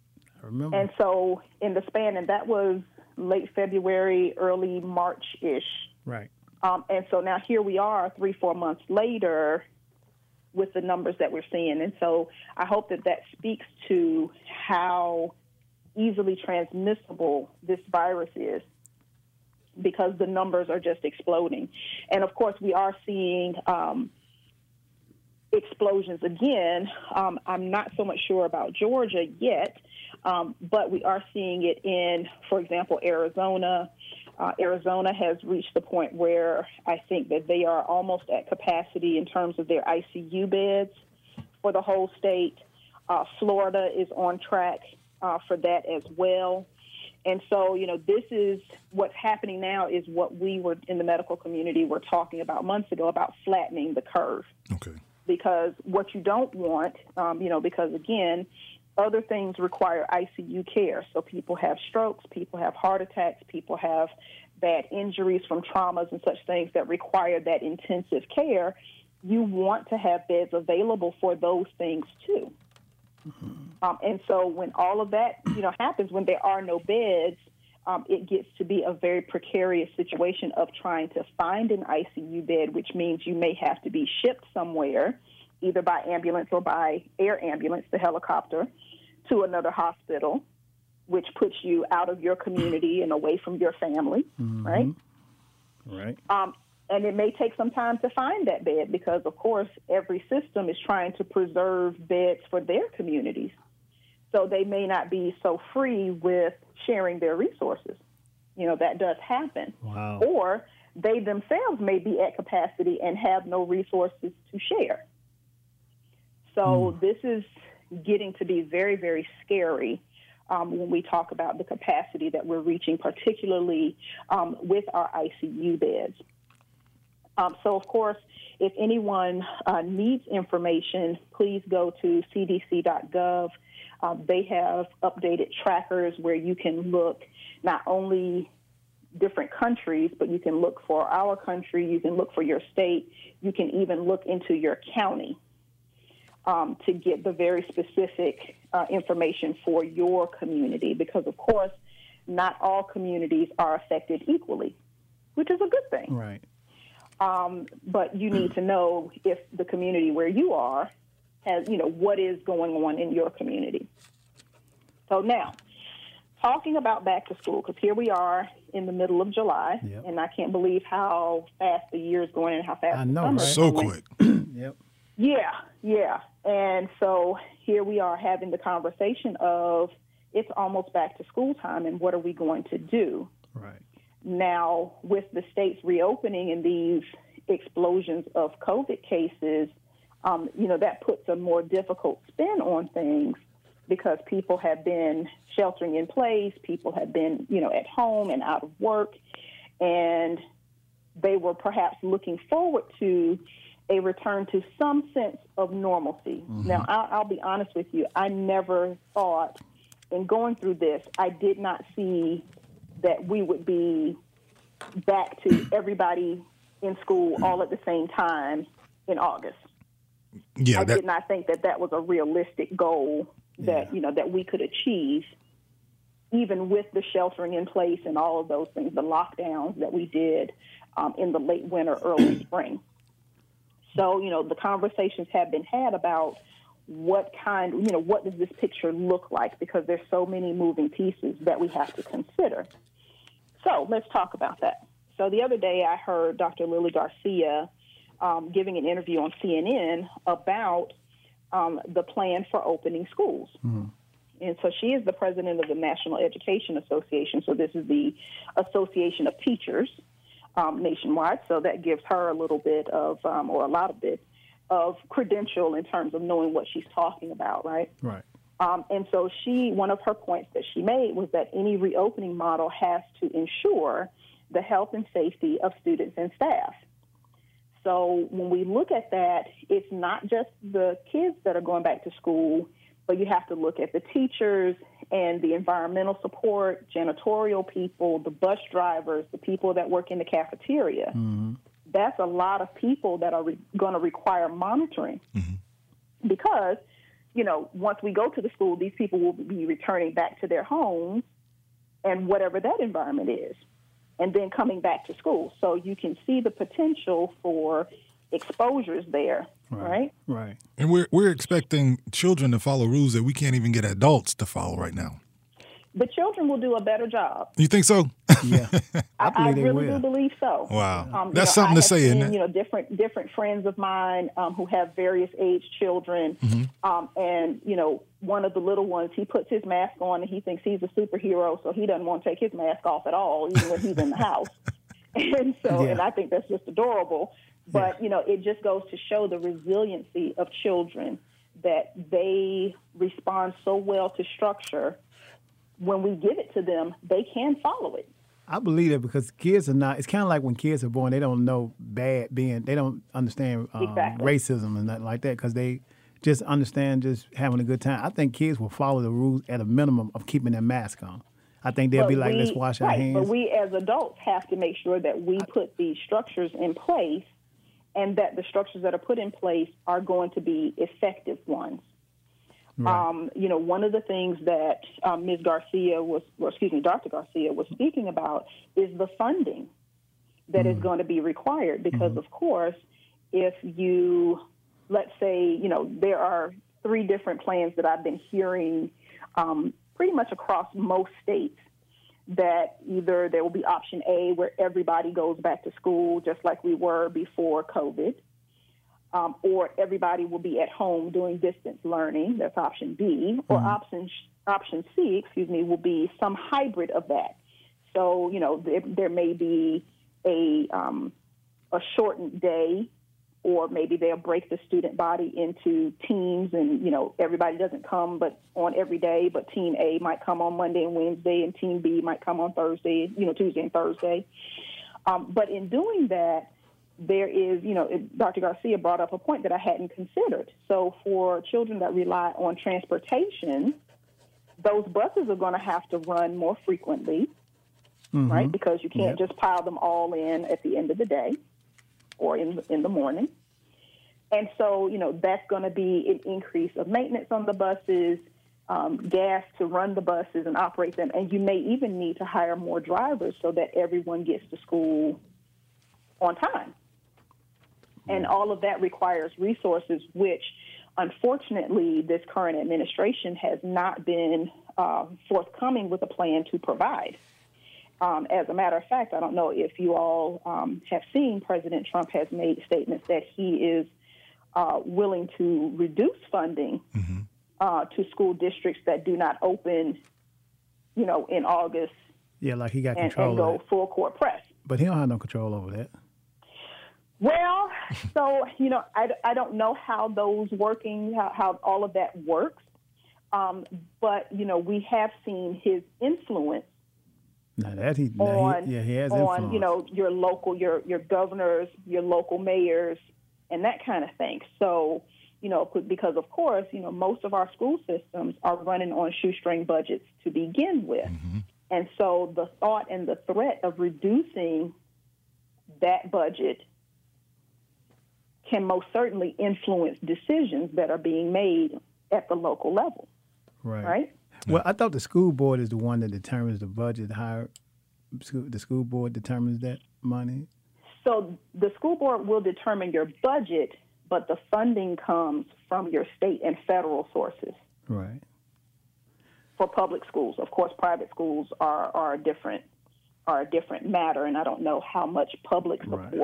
I remember. And so in the span, and that was late February, early March ish. right. Um, and so now here we are, three, four months later, with the numbers that we're seeing. And so I hope that that speaks to how easily transmissible this virus is because the numbers are just exploding. And of course, we are seeing um, explosions again. Um, I'm not so much sure about Georgia yet, um, but we are seeing it in, for example, Arizona. Uh, Arizona has reached the point where I think that they are almost at capacity in terms of their ICU beds for the whole state. Uh, Florida is on track uh, for that as well. And so, you know, this is what's happening now is what we were in the medical community were talking about months ago about flattening the curve. Okay. Because what you don't want, um, you know, because again, other things require ICU care. So people have strokes, people have heart attacks, people have bad injuries from traumas and such things that require that intensive care. You want to have beds available for those things too. Um, and so when all of that, you know, happens, when there are no beds, um, it gets to be a very precarious situation of trying to find an ICU bed, which means you may have to be shipped somewhere, either by ambulance or by air ambulance, the helicopter, to another hospital, which puts you out of your community and away from your family, right? Right. Um, and it may take some time to find that bed because, of course, every system is trying to preserve beds for their communities. So they may not be so free with sharing their resources. You know, that does happen. Wow. Or they themselves may be at capacity and have no resources to share. So this is getting to be very, very scary um, when we talk about the capacity that we're reaching, particularly um, with our ICU beds. Um, so, of course, if anyone uh, needs information, please go to cdc.gov. Uh, they have updated trackers where you can look not only different countries, but you can look for our country, you can look for your state, you can even look into your county um, to get the very specific uh, information for your community because, of course, not all communities are affected equally, which is a good thing. Right. Um, but you need to know if the community where you are has, you know, what is going on in your community. So now, talking about back to school, because here we are in the middle of July, Yep. and I can't believe how fast the year is going and how fast I the know, summer right? is So quick. Yep. Yeah, yeah. And so here we are having the conversation of it's almost back to school time, and what are we going to do? Right. Now, with the states reopening and these explosions of COVID cases, um, you know, that puts a more difficult spin on things because people have been sheltering in place, people have been, you know, at home and out of work, and they were perhaps looking forward to a return to some sense of normalcy. Now, I'll, I'll be honest with you, I never thought in going through this, I did not see that we would be back to everybody in school all at the same time in August. Yeah, I that, did not think that that was a realistic goal that you know that we could achieve, even with the sheltering in place and all of those things, the lockdowns that we did um, in the late winter, early spring. So you know the conversations have been had about what kind, you know, what does this picture look like? Because there's so many moving pieces that we have to consider. So let's talk about that. So the other day, I heard Dr. Lily Garcia um, giving an interview on CNN about um, the plan for opening schools. And so she is the president of the National Education Association. So this is the Association of Teachers um, nationwide. So that gives her a little bit of, um, or a lot of bit, of credential in terms of knowing what she's talking about, right? Right. Um, and so she, one of her points that she made was that any reopening model has to ensure the health and safety of students and staff. So when we look at that, it's not just the kids that are going back to school, but you have to look at the teachers and the environmental support, janitorial people, the bus drivers, the people that work in the cafeteria. That's a lot of people that are re- going to require monitoring mm-hmm. because, you know, once we go to the school, these people will be returning back to their homes and whatever that environment is, and then coming back to school. So you can see the potential for exposures there, right? Right. and we're we're expecting children to follow rules that we can't even get adults to follow right now. The children will do a better job. You think so? Yeah. I I, believe they really will. do believe so. Wow. Um, That's know, something I to say, seen, isn't it? You know, different different friends of mine um, who have various age children, Mm-hmm. um, and you know, one of the little ones, he puts his mask on and he thinks he's a superhero, so he doesn't want to take his mask off at all, even when he's in the house. And so, Yeah. and I think that's just adorable. But you know, it just goes to show the resiliency of children that they respond so well to structure. When we give it to them, they can follow it. I believe that because kids are not. It's kind of like when kids are born, they don't know bad being. They don't understand um, Exactly. racism and nothing like that because they just understand just having a good time. I think kids will follow the rules at a minimum of keeping their mask on. I think they'll But be like, we- "Let's wash our hands." But we as adults have to make sure that we put these structures in place and that the structures that are put in place are going to be effective ones. Um, you know, one of the things that um, Ms. Garcia was, or excuse me, Dr. Garcia was speaking about is the funding that is going to be required because, of course, if you, let's say, you know, there are three different plans that I've been hearing um, pretty much across most states that either there will be option A where everybody goes back to school just like we were before COVID, um, or everybody will be at home doing distance learning. That's option B, or option option C, excuse me, will be some hybrid of that. So you know there, there may be a um, a shortened day, or maybe they'll break the student body into teams, and you know everybody doesn't come, but on every day. But team A might come on Monday and Wednesday, and team B might come on Thursday, you know Tuesday and Thursday. Um, but in doing that, there is, you know, it, Dr. Garcia brought up a point that I hadn't considered. So for children that rely on transportation, those buses are going to have to run more frequently, right? Because you can't just pile them all in at the end of the day or in in the morning. And so, you know, that's going to be an increase of maintenance on the buses, um, gas to run the buses and operate them, and you may even need to hire more drivers so that everyone gets to school on time. And all of that requires resources, which unfortunately this current administration has not been uh, forthcoming with a plan to provide. Um, as a matter of fact, I don't know if you all um, have seen President Trump has made statements that he is uh, willing to reduce funding uh, to school districts that do not open, you know, in August yeah, like he got and, control and go full court press. but he don't have no control over that. Well, so you know, I, I don't know how those working, how, how all of that works, um, but you know, we have seen his influence Now that he, on he yeah, he has on influence. you know your local, your your governors, your local mayors, and that kind of thing. So you know, because of course, you know, most of our school systems are running on shoestring budgets to begin with, and so the thought and the threat of reducing that budget can most certainly influence decisions that are being made at the local level, right. right? Well, I thought the school board is the one that determines the budget. How the school board determines that money. So the school board will determine your budget, but the funding comes from your state and federal sources Right. for public schools. Of course, private schools are, are a different are a different matter, and I don't know how much public Right.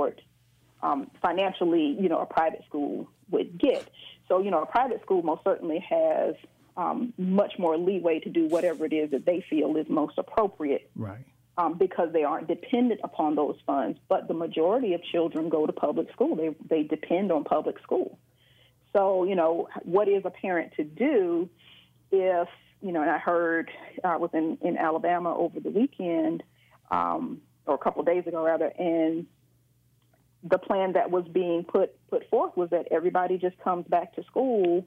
Um, financially, you know, a private school would get. So, you know, a private school most certainly has um, much more leeway to do whatever it is that they feel is most appropriate Right. um, because they aren't dependent upon those funds. But the majority of children go to public school. They they depend on public school. So you know, what is a parent to do if you know? And I heard I was in in Alabama over the weekend, um, or a couple of days ago rather, and the plan that was being put put forth was that everybody just comes back to school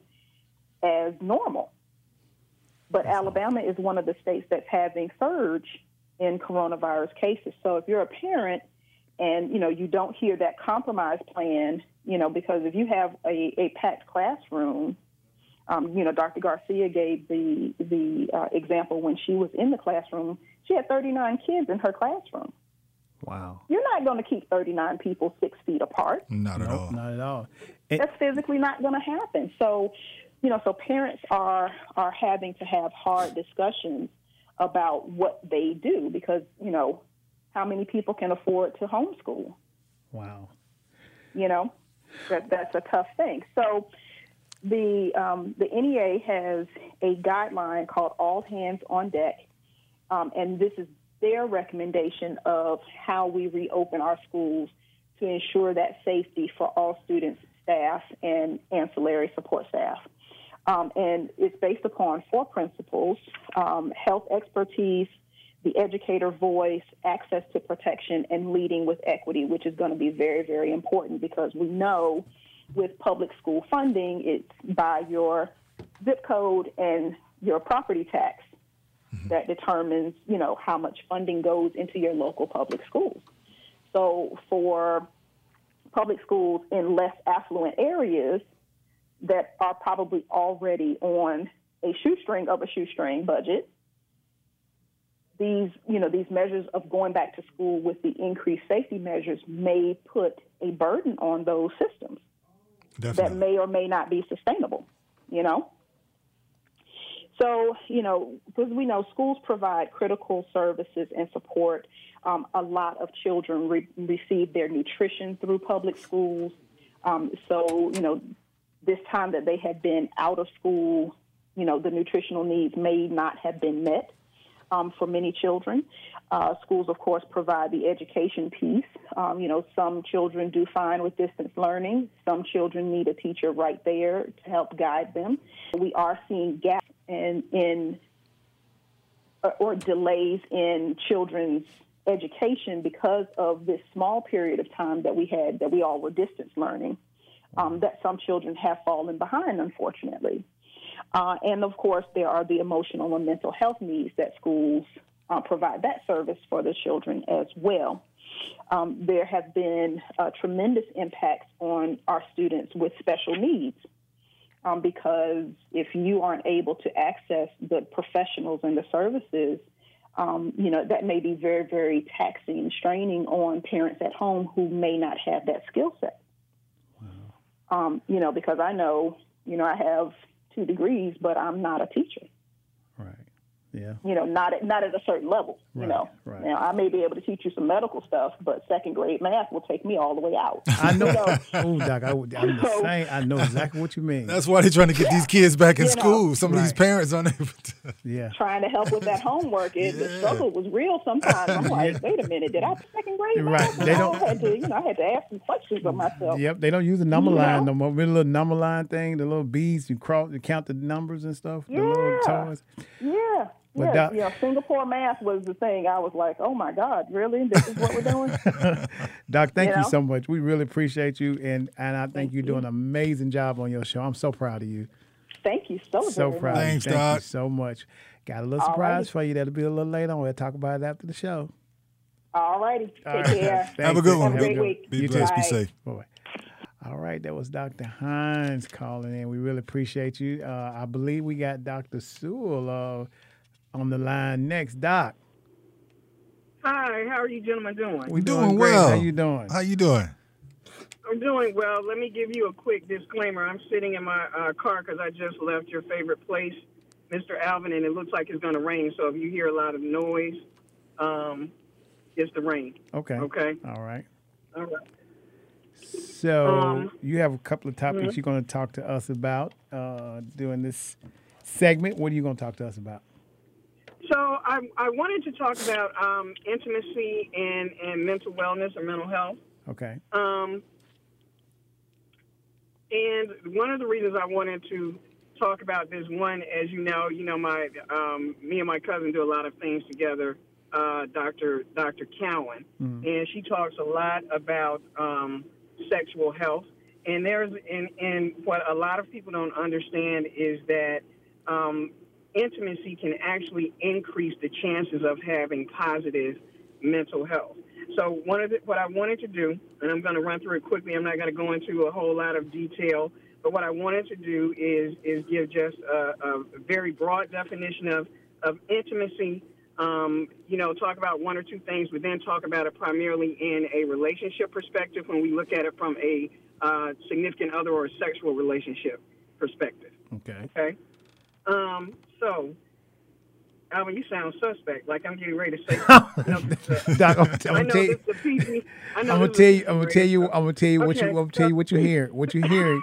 as normal. But Alabama is one of the states that's having surge in coronavirus cases. So if you're a parent and you know you don't hear that compromise plan, you know because if you have a, a packed classroom, um, you know Dr. Garcia gave the the uh, example when she was in the classroom, she had 39 kids in her classroom. Wow. You're not going to keep 39 people six feet apart. Not at Nope, all. not at all. And- That's physically not going to happen. So, you know, so parents are are having to have hard discussions about what they do because you know how many people can afford to homeschool. wow. You know, that that's a tough thing. So. The um, the NEA has a guideline called All Hands on Deck, um, and this is their recommendation of how we reopen our schools to ensure that safety for all students, staff, and ancillary support staff. Um, and it's based upon four principles um, health expertise, the educator voice, access to protection, and leading with equity, which is going to be very, very important because we know with public school funding, it's by your zip code and your property tax Mm-hmm. that determines, you know, how much funding goes into your local public schools. So for public schools in less affluent areas that are probably already on a shoestring of a shoestring budget, these, you know, these measures of going back to school with the increased safety measures may put a burden on those systems Definitely. that may or may not be sustainable, you know? So, you know, because we know schools provide critical services and support. Um, a lot of children re- receive their nutrition through public schools. Um, so, you know, this time that they have been out of school, you know, the nutritional needs may not have been met um, for many children. Uh, schools, of course, provide the education piece. Um, you know, some children do fine with distance learning. Some children need a teacher right there to help guide them. We are seeing gaps in, in or, or delays in children's education because of this small period of time that we had that we all were distance learning. Um, that some children have fallen behind, unfortunately. Uh, and of course, there are the emotional and mental health needs that schools uh, provide that service for the children as well. Um, there have been uh, tremendous impacts on our students with special needs um, because if you aren't able to access the professionals and the services, um, you know, that may be very, very taxing and straining on parents at home who may not have that skill set. Um, you know, because I know, you know, I have two degrees, but I'm not a teacher. Right. Yeah. You know, not at not at a certain level. You know, right. now I may be able to teach you some medical stuff, but second grade math will take me all the way out. I know. You know? oh, Doc, I, I'm the So- same. I know exactly what you mean. That's why they're trying to get these kids back in You know. school. Some of these parents aren't able to. yeah. Trying to help with that homework, it, the struggle was real. Sometimes I'm like, wait a minute, did I second grade Right, they don't- had to, you know, I had to ask some questions of myself. Yep. They don't use the number You line know? no more. Remember the little number line thing, the little beads you cross, you count the numbers and stuff. The little toys. Yeah. But yeah, Doc- you know, Singapore math was the thing. I was like, "Oh my God, really? This is what we're doing?" Doc, thank you, You so much. We really appreciate you, and and I think Thank you're you. doing an amazing job on your show. I'm so proud of you. Thank you so, So very proud. much. Thanks, Thank you Doc. so much. Got a little All surprise righty. for you. That'll be a little later on. We'll talk about it after the show. All righty, take All right. care. Have a good one. Have a great week. Be You too. blessed. Be Bye. safe. Boy. All right, that was Dr. Hines calling in. We really appreciate you. Uh, I believe we got Dr. Sewell uh, on the line next. Doc, Hi, how are you gentlemen doing? We're Doing great. well. How you doing? How you doing? I'm doing well. Let me give you a quick disclaimer. I'm sitting in my uh, car because I just left your favorite place, Mr. Alvin, and it looks like it's going to rain. So if you hear a lot of noise, um, it's the rain. Okay. Okay. All right. All right. So Um, you have a couple of topics mhm. you're going to talk to us about uh, during this segment. What are you going to talk to us about? So I, I wanted to talk about um, intimacy and, and mental wellness or mental health. Okay. Um, and one of the reasons I wanted to talk about this one, as you know, you know, my um, me and my cousin do a lot of things together. Uh, Dr. Dr. Cowan, and she talks a lot about um, sexual health. And there's and, and what a lot of people don't understand is that um, intimacy can actually increase the chances of having positive mental health. So one of the, what I wanted to do, and I'm going to run through it quickly. I'm not going to go into a whole lot of detail, but what I wanted to do is is give just a, a very broad definition of of intimacy. Um, you know, talk about one or two things, but then talk about it primarily in a relationship perspective when we look at it from a uh, significant other or sexual relationship perspective. Okay. Okay. Um, so, Alvin, you sound suspect. Like I'm getting ready to say. you know, Doc, I'm, I'm I gonna know tell you. this is a PG. I know I'm gonna tell you. I'm gonna tell you. I'm gonna tell you what you. I'm gonna tell you what you hear. What you hearing.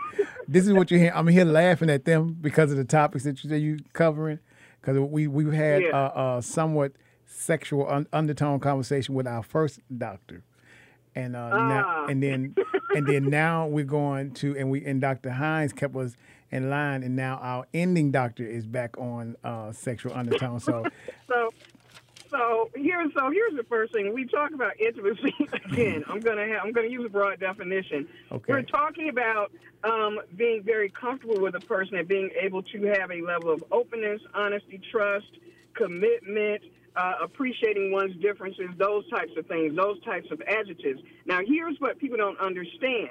this is what you hear. I'm here laughing at them because of the topics that you that you covering. Because we we've had Yeah. uh, uh, somewhat sexual un- undertone conversation with our first doctor, and uh, now, Ah. and then and then now we're going to and we and Dr. Hines kept us in line, and now our ending doctor is back on uh, sexual undertone. So So, so here's so here's the first thing we talk about intimacy again. I'm gonna have, I'm gonna use a broad definition. Okay. We're talking about um, being very comfortable with a person and being able to have a level of openness, honesty, trust, commitment, uh, appreciating one's differences, those types of things, those types of adjectives. Now, here's what people don't understand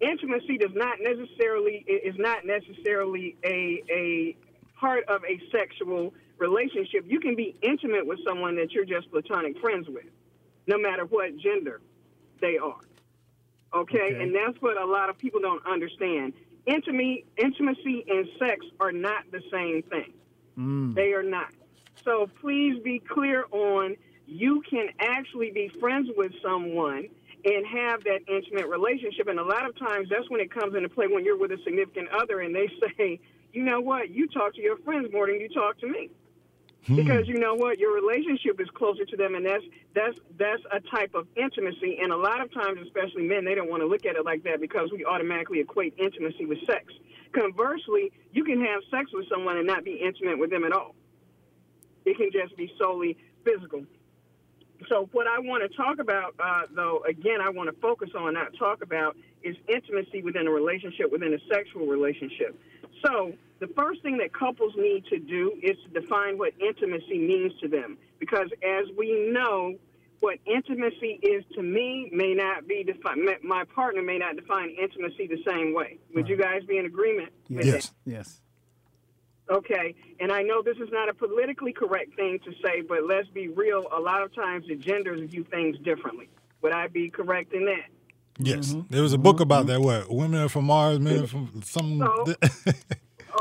intimacy does not necessarily is not necessarily a a part of a sexual relationship. You can be intimate with someone that you're just platonic friends with, no matter what gender they are. Okay, Okay. and that's what a lot of people don't understand. Intimacy, intimacy, and sex are not the same thing. They are not. So please be clear on you can actually be friends with someone and have that intimate relationship. And a lot of times that's when it comes into play when you're with a significant other and they say, you know what, you talk to your friends more than you talk to me. Hmm. Because you know what, your relationship is closer to them, and that's that's that's a type of intimacy. And a lot of times, especially men, they don't want to look at it like that because we automatically equate intimacy with sex. Conversely, you can have sex with someone and not be intimate with them at all. It can just be solely physical. So, what I want to talk about, uh, though, again, I want to focus on, not talk about, is intimacy within a relationship, within a sexual relationship. So, the first thing that couples need to do is to define what intimacy means to them. Because as we know, what intimacy is to me may not be defined, my partner may not define intimacy the same way. Would you guys be in agreement with that? yes, yes. Okay, and I know this is not a politically correct thing to say, but let's be real. A lot of times the genders view things differently. Would I be correct in that? Yes, mm-hmm. there was a book mm-hmm. about that. What women are from Mars, men are from some. So-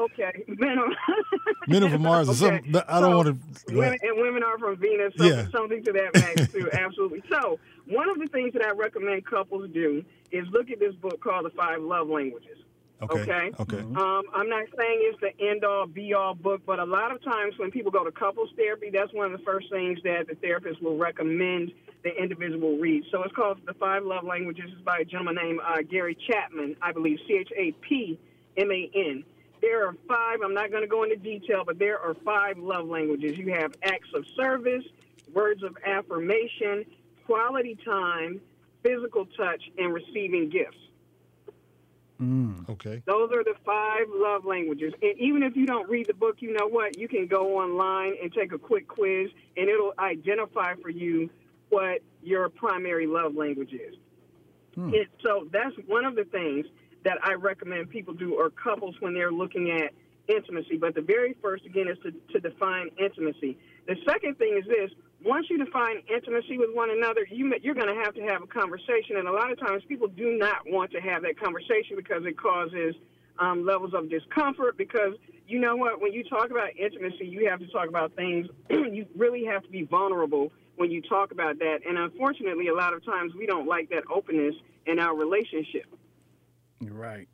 Okay, men are, Men are from Mars or something. I don't So, want to. Women, and women are from Venus, something, Yeah. something to that magnitude, absolutely. So, one of the things that I recommend couples do is look at this book called The Five Love Languages. Okay. Okay. Okay. Um, I'm not saying it's the end all be all book, but a lot of times when people go to couples therapy, that's one of the first things that the therapist will recommend the individual read. So it's called The Five Love Languages. It's by a gentleman named uh, Gary Chapman, I believe, C H A P M A N. There are five, I'm not going to go into detail, but there are five love languages. You have acts of service, words of affirmation, quality time, physical touch, and receiving gifts. Mm. Okay. Those are the five love languages. And even if you don't read the book, you know what? You can go online and take a quick quiz, and it'll identify for you what your primary love language is. Hmm. It, so that's one of the things that I recommend people do, or couples when they're looking at intimacy. But the very first, again, is to, to define intimacy. The second thing is this once you define intimacy with one another, you, you're going to have to have a conversation. And a lot of times people do not want to have that conversation because it causes um, levels of discomfort. Because you know what? When you talk about intimacy, you have to talk about things, you really have to be vulnerable when you talk about that. And unfortunately, a lot of times we don't like that openness in our relationship. You're right.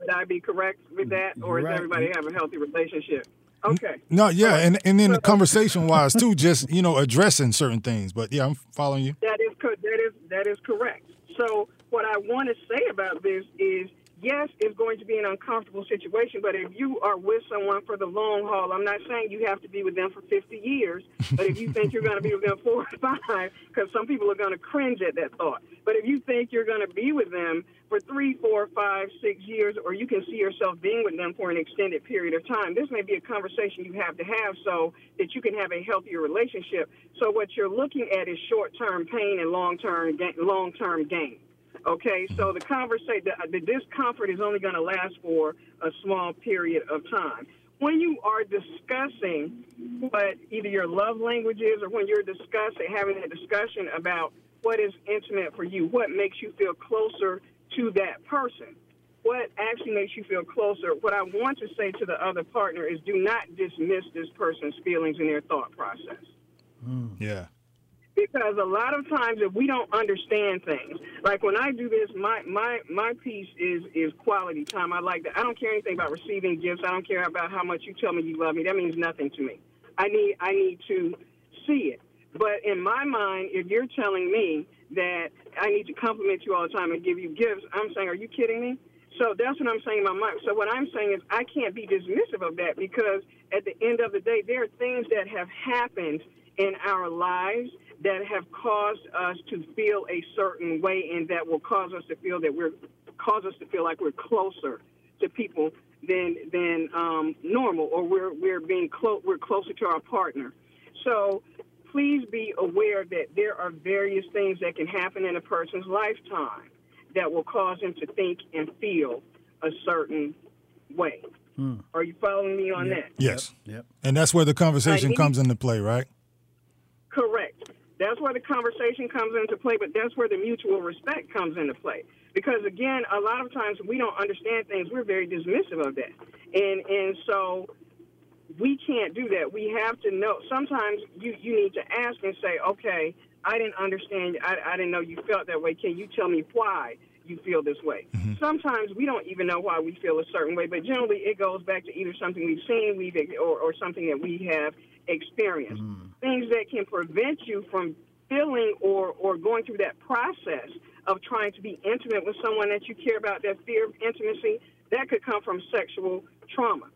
Would I be correct with that, or You're does right. everybody have a healthy relationship? Okay. No, yeah, and and then the conversation wise too, just you know addressing certain things. But yeah, I'm following you. That is co- that is that is correct. So what I want to say about this is yes, it's going to be an uncomfortable situation, but if you are with someone for the long haul, I'm not saying you have to be with them for 50 years, but if you think you're going to be with them four or five, because some people are going to cringe at that thought. But if you think you're going to be with them for three, four, five, six years, or you can see yourself being with them for an extended period of time, this may be a conversation you have to have so that you can have a healthier relationship. So what you're looking at is short-term pain and long-term gain, long-term gain. Okay, so the conversation, the, uh, the discomfort is only going to last for a small period of time. When you are discussing what either your love language is, or when you're discussing having a discussion about what is intimate for you, what makes you feel closer to that person, what actually makes you feel closer. What I want to say to the other partner is, do not dismiss this person's feelings and their thought process hmm. Yeah. Because a lot of times if we don't understand things. Like when i do this my my my piece is is quality time. I like that. I don't care anything about receiving gifts. I don't care about how much you tell me you love me. That means nothing to me. I need i need to see it. But in my mind if you're telling me that I need to compliment you all the time and give you gifts, I'm saying, are you kidding me? So that's what I'm saying in my mind. So what I'm saying is I can't be dismissive of that because at the end of the day, there are things that have happened in our lives that have caused us to feel a certain way and that will cause us to feel that we're cause us to feel like we're closer to people than than um, normal or we're we're being close we're closer to our partner. So please be aware that there are various things that can happen in a person's lifetime that will cause them to think and feel a certain way. Are you following me on that? Yes. Yep. And that's where the conversation Like, comes into play, right? Correct. That's where the conversation comes into play, but that's where the mutual respect comes into play. Because again, a lot of times we don't understand things. We're very dismissive of that, and and so we can't do that. We have to know. Sometimes you you need to ask and say, okay, I didn't understand. I, I didn't know you felt that way. Can you tell me why? You feel this way. Mm-hmm. Sometimes we don't even know why we feel a certain way, but generally it goes back to either something we've seen, we've or, or something that we have experienced. Things that can prevent you from feeling or, or going through that process of trying to be intimate with someone that you care about, that fear of intimacy, that could come from sexual trauma.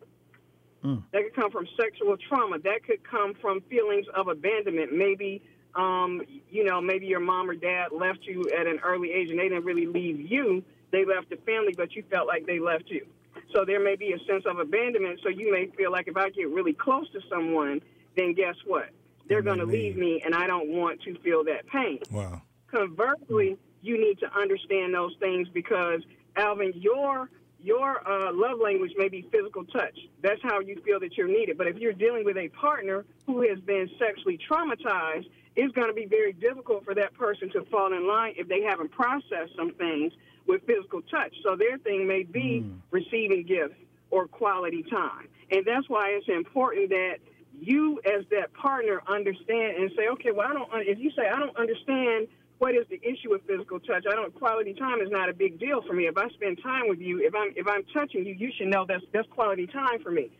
That could come from sexual trauma. That could come from feelings of abandonment. Maybe, um, you know, maybe your mom or dad left you at an early age and they didn't really leave you. They left the family, but you felt like they left you. So there may be a sense of abandonment. So you may feel like if I get really close to someone, then guess what? They're going to leave me, and I don't want to feel that pain. Wow. Conversely, you need to understand those things because Alvin, your your uh, love language may be physical touch. That's how you feel that you're needed. But if you're dealing with a partner who has been sexually traumatized, it's going to be very difficult for that person to fall in line if they haven't processed some things with physical touch. So their thing may be receiving gifts or quality time. And that's why it's important that you as that partner understand and say, okay, well, I don't, if you say, I don't understand what is the issue with physical touch, I don't, quality time is not a big deal for me. If I spend time with you, if I'm, if I'm touching you, you should know that's, that's quality time for me.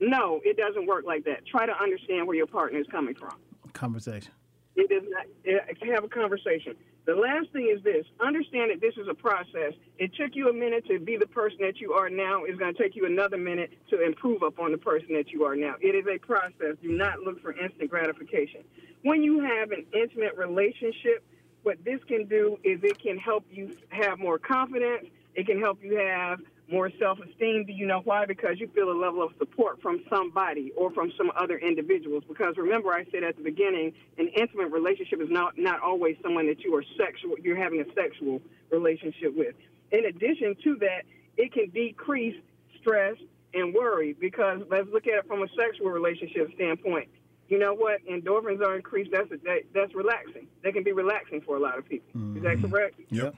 No, it doesn't work like that. Try to understand where your partner is coming from. Conversation. It does not it, have a conversation. The last thing is this: understand that this is a process. It took you a minute to be the person that you are now. It's going to take you another minute to improve upon the person that you are now. It is a process. Do not look for instant gratification. When you have an intimate relationship, what this can do is it can help you have more confidence. It can help you have more self-esteem. Do you know why? Because you feel a level of support from somebody or from some other individuals. Because remember, I said at the beginning, an intimate relationship is not not always someone that you are sexual. You're having a sexual relationship with. In addition to that, it can decrease stress and worry. Because let's look at it from a sexual relationship standpoint. You know what? Endorphins are increased. That's that, that's relaxing. That can be relaxing for a lot of people. Is that mm-hmm. correct? Yep.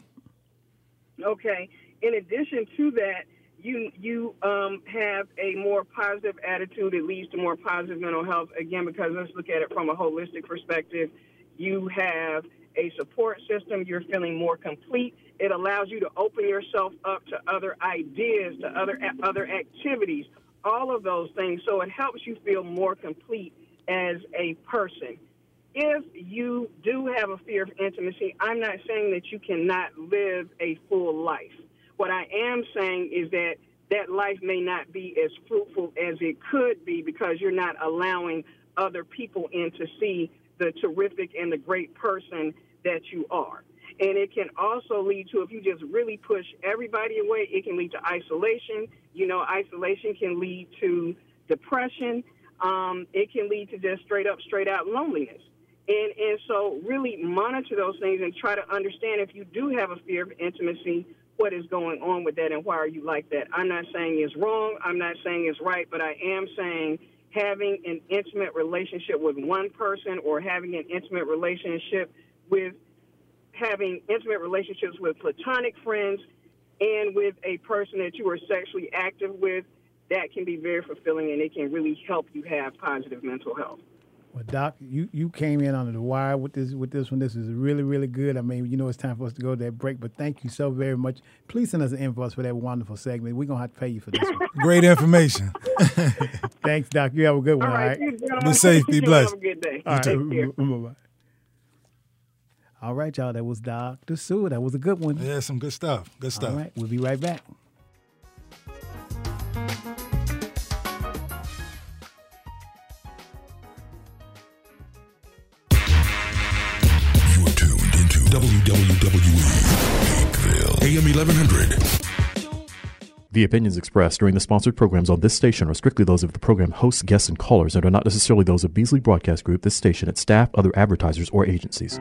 Okay. In addition to that, you you um, have a more positive attitude. It leads to more positive mental health. Again, because let's look at it from a holistic perspective. You have a support system. You're feeling more complete. It allows you to open yourself up to other ideas, to other other activities, all of those things. So it helps you feel more complete as a person if you do have a fear of intimacy, I'm not saying that you cannot live a full life. What I am saying is that that life may not be as fruitful as it could be because you're not allowing other people in to see the terrific and the great person that you are. And it can also lead to, if you just really push everybody away, it can lead to isolation. You know, isolation can lead to depression. Um, it can lead to just straight up, straight out loneliness. And, and so really monitor those things and try to understand if you do have a fear of intimacy, what is going on with that and why are you like that? I'm not saying it's wrong. I'm not saying it's right, but I am saying having an intimate relationship with one person or having an intimate relationship with having intimate relationships with platonic friends and with a person that you are sexually active with, that can be very fulfilling and it can really help you have positive mental health. Well, Doc, you, you came in under the wire with this with this one. This is really really good. I mean, you know, it's time for us to go to that break, but thank you so very much. Please send us an invoice for that wonderful segment. We're gonna have to pay you for this one. Great information. Thanks, Doc. You have a good one. All All right, right. you gentlemen, Be safe, be you blessed. Have a good day. All right. Take care. Bye-bye. All right, y'all. That was Dr. Sewell. That was a good one. Yeah, some good stuff. Good stuff. All right. We'll be right back. WWE AM 1100. The opinions expressed during the sponsored programs on this station are strictly those of the program hosts, guests, and callers and are not necessarily those of Beasley Broadcast Group, this station, its staff, other advertisers, or agencies.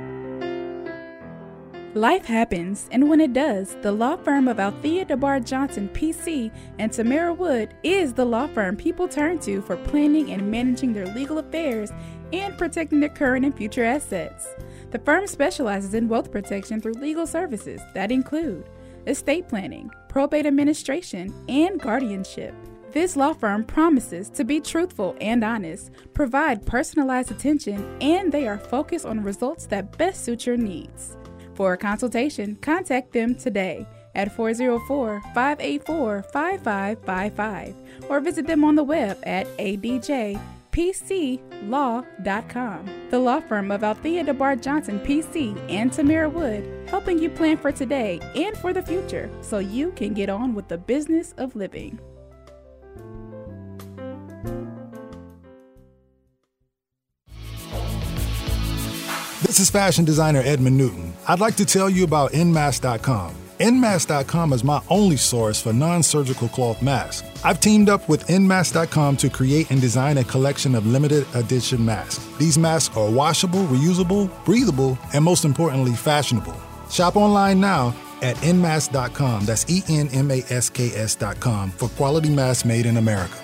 Life happens, and when it does, the law firm of Althea DeBar Johnson PC and Tamara Wood is the law firm people turn to for planning and managing their legal affairs and protecting their current and future assets. The firm specializes in wealth protection through legal services that include estate planning, probate administration, and guardianship. This law firm promises to be truthful and honest, provide personalized attention, and they are focused on results that best suit your needs. For a consultation, contact them today at 404 584 5555 or visit them on the web at adjpclaw.com. The law firm of Althea DeBar Johnson PC and Tamara Wood, helping you plan for today and for the future so you can get on with the business of living. This is fashion designer Edmund Newton. I'd like to tell you about Nmask.com. Nmask.com is my only source for non surgical cloth masks. I've teamed up with Nmask.com to create and design a collection of limited edition masks. These masks are washable, reusable, breathable, and most importantly, fashionable. Shop online now at Nmask.com. That's E N M A S K S.com for quality masks made in America.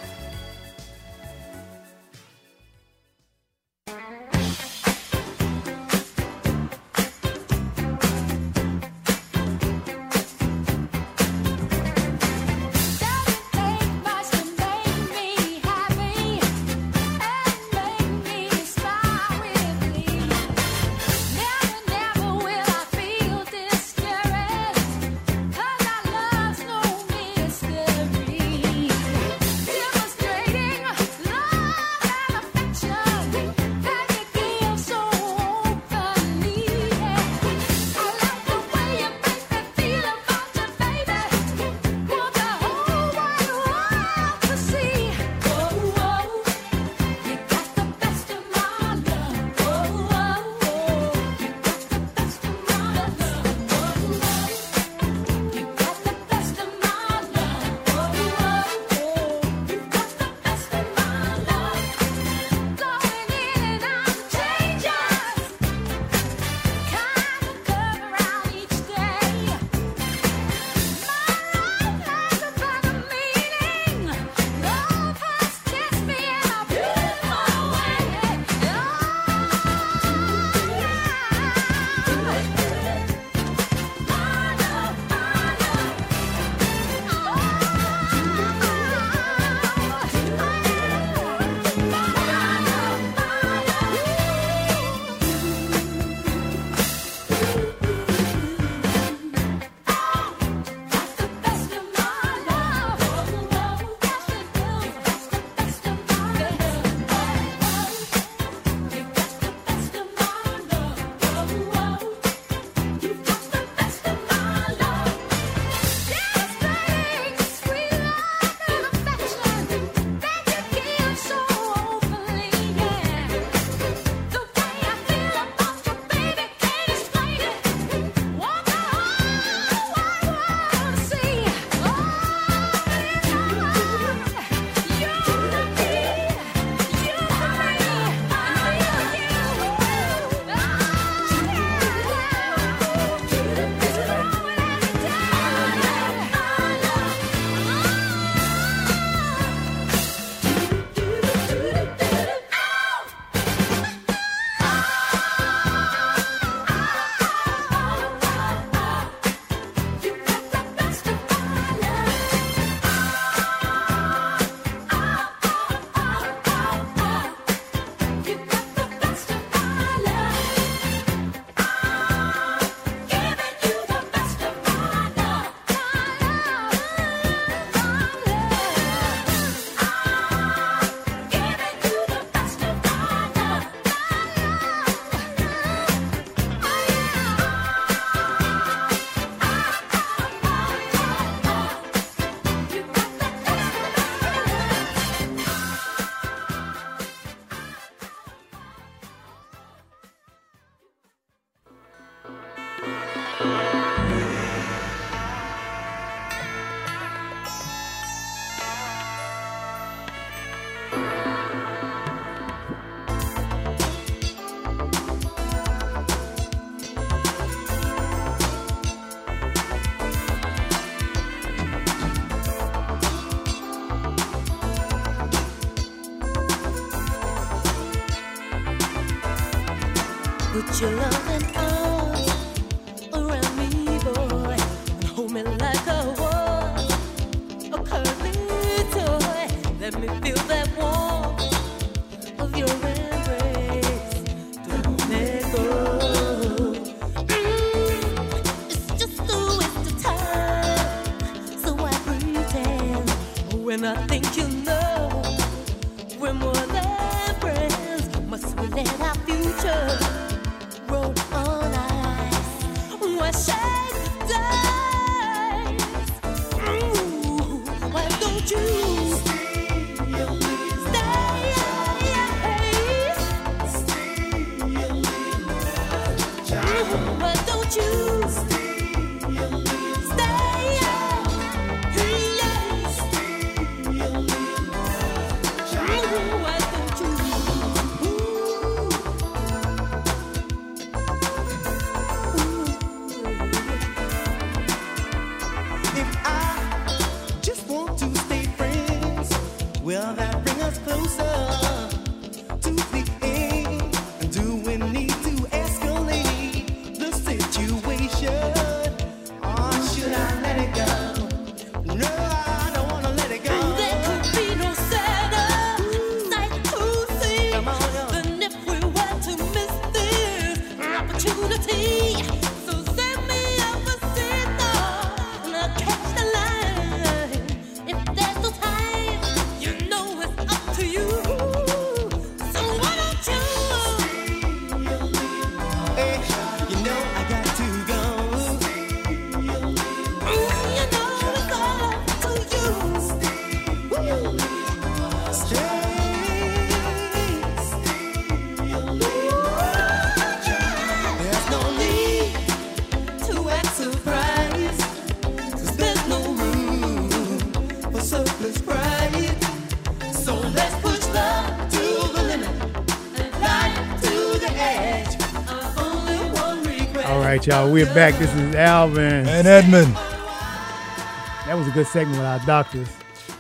Y'all. We're back. This is Alvin and Edmund. That was a good segment with our doctors.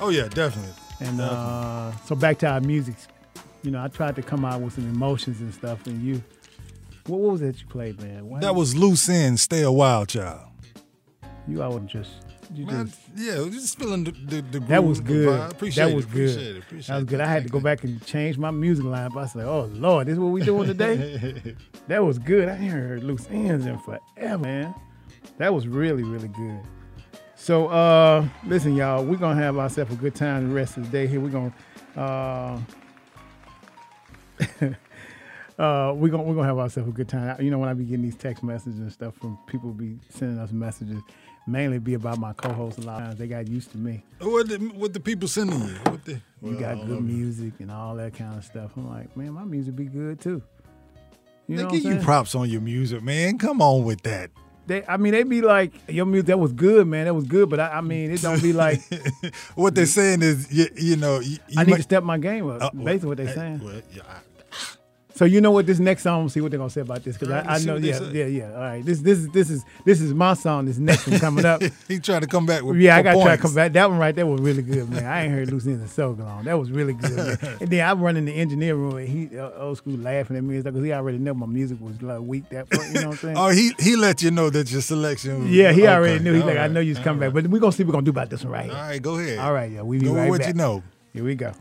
Oh yeah, definitely. And uh, so back to our music. You know, I tried to come out with some emotions and stuff, and you, what, what was that you played, man? Why- That was loose end. Stay a wild child. you. I would just, you Man, just yeah, just feeling the the, the that was good. vibe. Appreciate that it, was good. Appreciate it. Appreciate that was it. good. I had to go back and change my music lineup. I said, "Oh Lord, this is what we doing today." that was good. I ain't heard loose ends in forever, man. That was really, really good. So, uh, listen, y'all, we're gonna have ourselves a good time the rest of the day here. We're gonna, uh, uh, we're gonna we're gonna have ourselves a good time. You know, when I be getting these text messages and stuff from people be sending us messages, mainly be about my co-host. A lot of times they got used to me. What the, what the people sending you? What the, You well, I got good music and all that kind of stuff. I'm like, man, my music be good too. You They give you props on your music, man. Come on with that. They, I mean, they be like, your music that was good, man. That was good, but I, I mean, it don't be like What they're saying is, you, you know, you, I need might- to step my game up. Uh, basically, what they're saying. well, yeah, I- So you know what? This next song, see what they're gonna say about this because right, I, I know. Yeah, yeah, yeah. All right, this this is this is this is my song. This next one coming up. he trying to come back with yeah, I gotta try to come back. That one right there was really good, man. I ain't heard Lucy in so long. That was really good. Man. And then I run in the engineer room and he uh, old school laughing at me and stuff because he already knew my music was like weak. That point, you know what I'm saying? Oh, he he let you know that your selection. Was, yeah, he okay, already knew. He's all like, I know you was all coming back, but we're gonna see what we're gonna do about this one right here. All right, go ahead. All right, yeah, we be Go with right what back. you know. Here we go.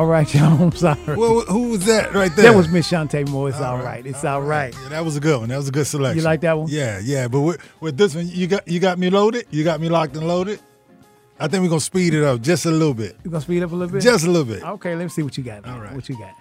All right, y'all. I'm sorry. Well, who was that right there? That was Miss Chanté Moore. It's all right. It's all right. Yeah, that was a good one. That was a good selection. You like that one? Yeah, yeah. But with, with this one, you got you got me loaded. You got me locked and loaded. I think we're gonna speed it up just a little bit. You gonna speed up a little bit? Just a little bit. Okay, let me see what you got. All right. What you got?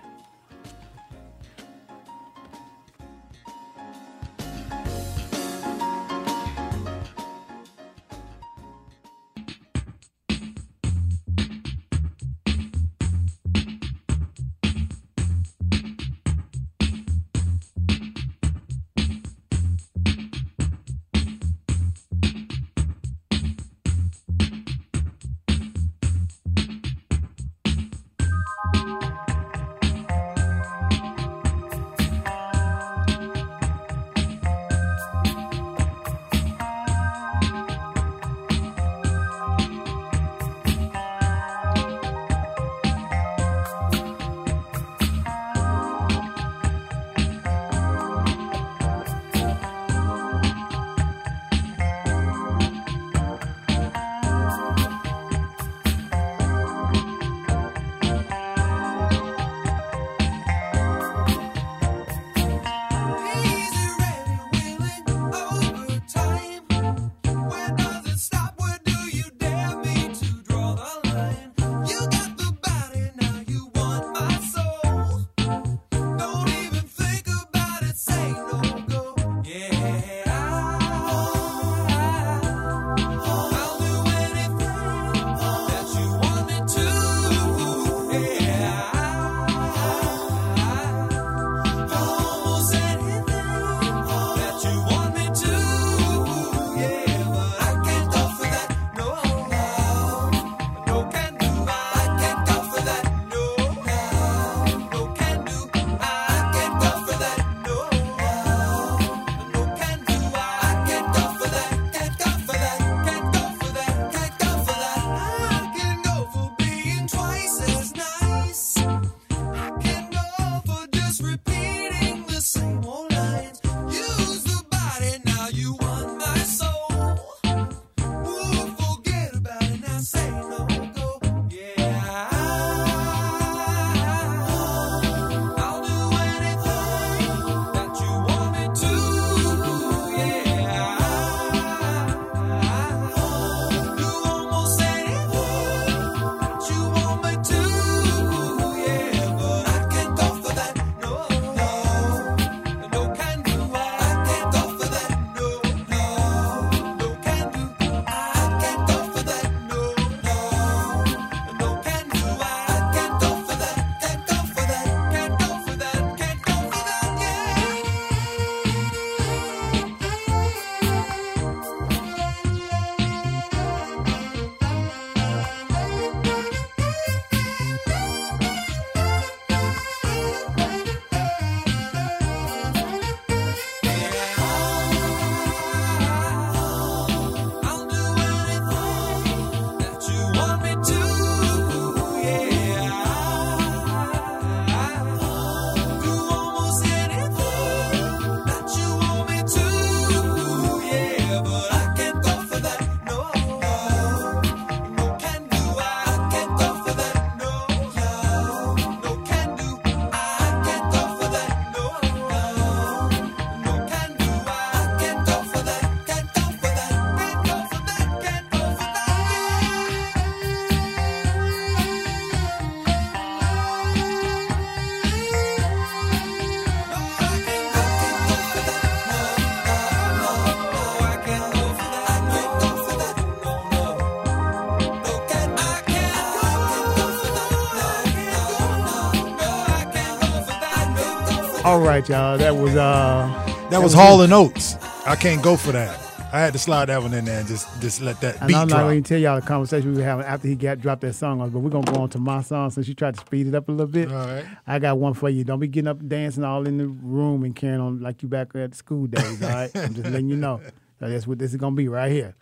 All right, y'all. That was uh. That was Hall and Oates. I can't go for that. I had to slide that one in there and just just let that And beat I'm not going to tell y'all the conversation we were having after he got dropped that song on, but we're gonna go on to my song since you tried to speed it up a little bit. All right. I got one for you. Don't be getting up dancing all in the room and carrying on like you back at school days. All right. I'm just letting you know. So that's what this is gonna be right here.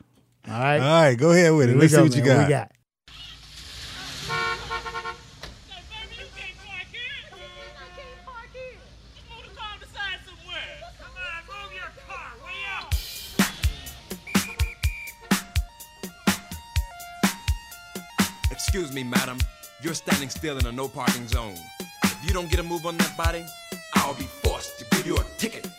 All right. All right, go ahead with it. Here we Let's see go, what you man. got. we got? Excuse me, madam. You're standing still in a no parking zone. If you don't get a move on that body, I'll be forced to give you a ticket.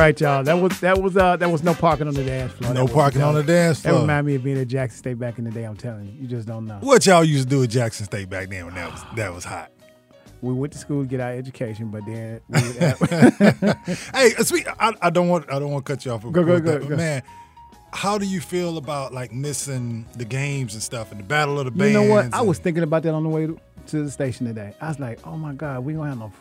Right, y'all. That was that was uh that was no parking on the dance floor. No parking on the dance floor. That remind me of being at Jackson State back in the day. I'm telling you, you just don't know. What y'all used to do at Jackson State back then when that was that was hot? We went to school to get our education, but then we would hey, uh, sweet. I, I don't want I don't want to cut you off. Go, go, go, that, but go. Man, how do you feel about like missing the games and stuff and the battle of the bands? you know what? I was thinking about that on the way to, to the station today. I was like, oh my god, we don't have no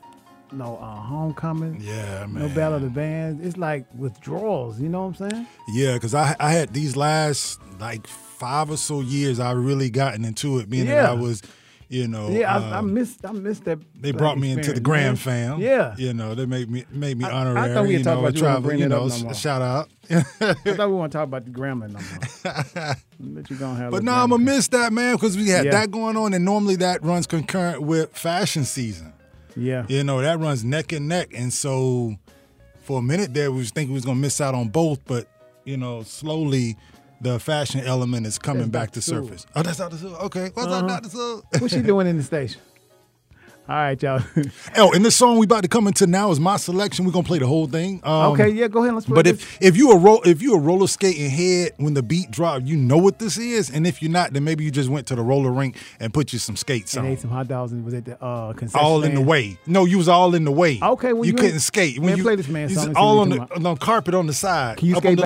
no uh, homecoming. Yeah, man. No battle of the bands. It's like withdrawals. You know what I'm saying? Yeah, because I I had these last like five or so years. I really gotten into it, meaning Yeah. I was, you know, yeah, I, I um, missed I missed that. They brought me into the Grand. Fam. Yeah. you know, they made me made me I- I thought we talked know, about you travel. You know, no shout out. I thought we want to talk about the grammar no more. But you gonna have. But no, I'm gonna miss that man because we had Yeah. that going on, and normally that runs concurrent with fashion season. Yeah. You know that runs neck and neck, and so for a minute there, we was thinking we was gonna miss out on both, but you know, slowly the fashion element is coming That's back to surface. Oh, that's Dr. Sewell. Okay, what's Uh-huh. up, Dr. Sewell? What's she doing in the station? All right, y'all. Oh, and this song we about to come into now is my selection. We're gonna play the whole thing. Um, okay, yeah, go ahead. Let's play But this. if if you a ro- if you a roller skating head when the beat drop, you know what this is. And if you're not, then maybe you just went to the roller rink and put you some skates and on. ate some hot dogs and was at the uh, concession All in the way. No, you was all in the way. Okay, well, you, you couldn't skate. Man, you, play this man song was and see all on the, on the carpet on the side. Can you skate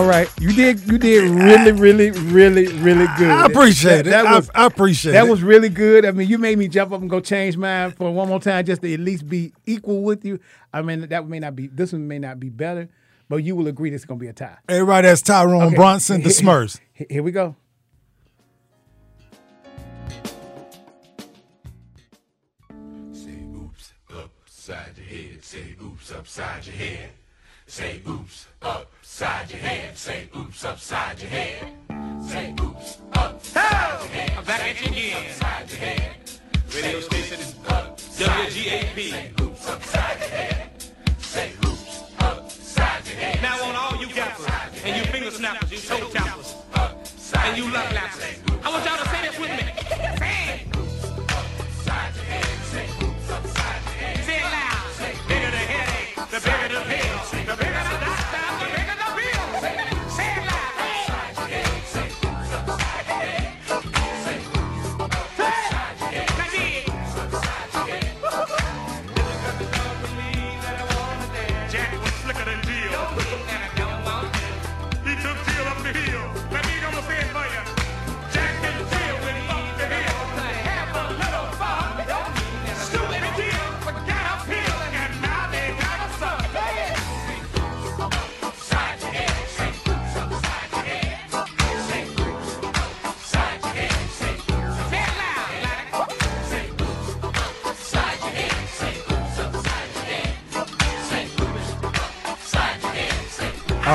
All right, you did you did really really really really good. I appreciate it. I- I appreciate it. that it. was really good. I mean, you made me jump up and go change mine for one more time just to at least be equal with you. I mean, that may not be this one may not be better, but you will agree this is gonna be a tie. Everybody that's Tyrone Okay. Bronson, the Smurfs. Here- Here we go. upside your head. Say oops upside your head. Say oops upside your head. Say oops upside your head. Say oops upside your head. I'm back at you again. Upside your head. Radio station Say WGAP. Say oops upside your head. Say oops upside your head. Now on all you gappers and you finger snappers, you toe tappers, and you love lappers. I want y'all to say this with me. Say it. Upside your head. Say oops upside your head. Say it loud. Bigger the headache, the bigger the pill.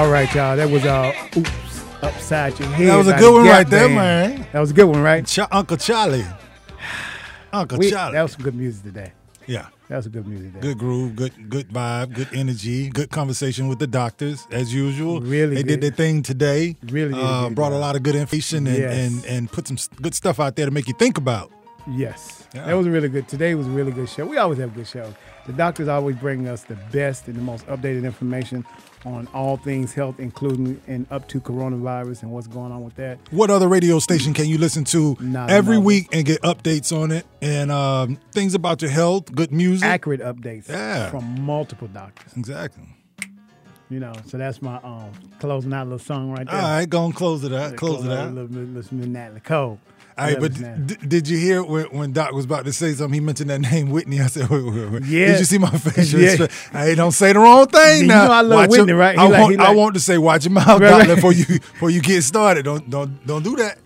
All right, y'all. That was uh, oops upside your head. That was a good one right there, Band. man. That was a good one, right? Ch- Uncle Charlie. Uncle We- Charlie. That was some good music today. Yeah. That was a good music today. Good groove, good good vibe, good energy, good conversation with the doctors as usual. Really they good. did their thing today. Really uh, brought a lot of good information and, Yes. and and put some good stuff out there to make you think about. Yes. Yeah. That was really good. Today was a really good show. We always have good shows. The doctors always bring us the best and the most updated information on all things health, including and up to coronavirus and what's going on with that. What other radio station can you listen to Not every another. week and get updates on it and um, things about your health, good music? Accurate updates Yeah. from multiple doctors. Exactly. You know, so that's my um closing out little song right there. All right, go and close it out. Close it a out. little to Natalie Cole. Hey, but d- did you hear when, when Doc was about to say something? He mentioned that name Whitney. I said, wait, wait, wait. Yeah. Did you see my facial Yeah. expression? Hey, don't say the wrong thing You now. know I love Watch Whitney, your- right? He I like- want he I want to say, watch your mouth, Right, Doc, right. before you before you get started. Don't don't don't do that.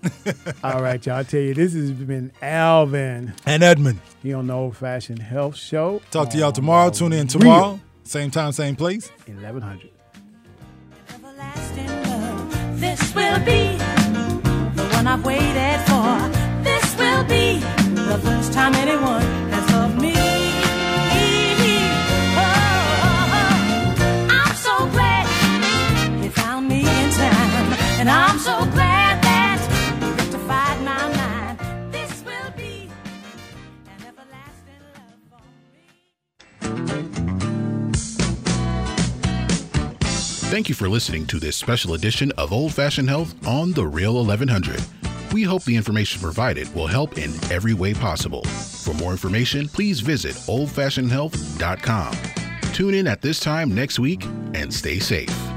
All right, y'all. I tell you, this has been Alvin and Edmund. He on the Old Fashioned Health Show. Talk to y'all tomorrow. Tune in tomorrow. Same time, same place. Eleven hundred. This will be the one I've waited for. This will be the first time anyone has loved me. Thank you for listening to this special edition of Old Fashioned Health on The Real 1100. We hope the information provided will help in every way possible. For more information, please visit oldfashionedhealth.com. Tune in at this time next week and stay safe.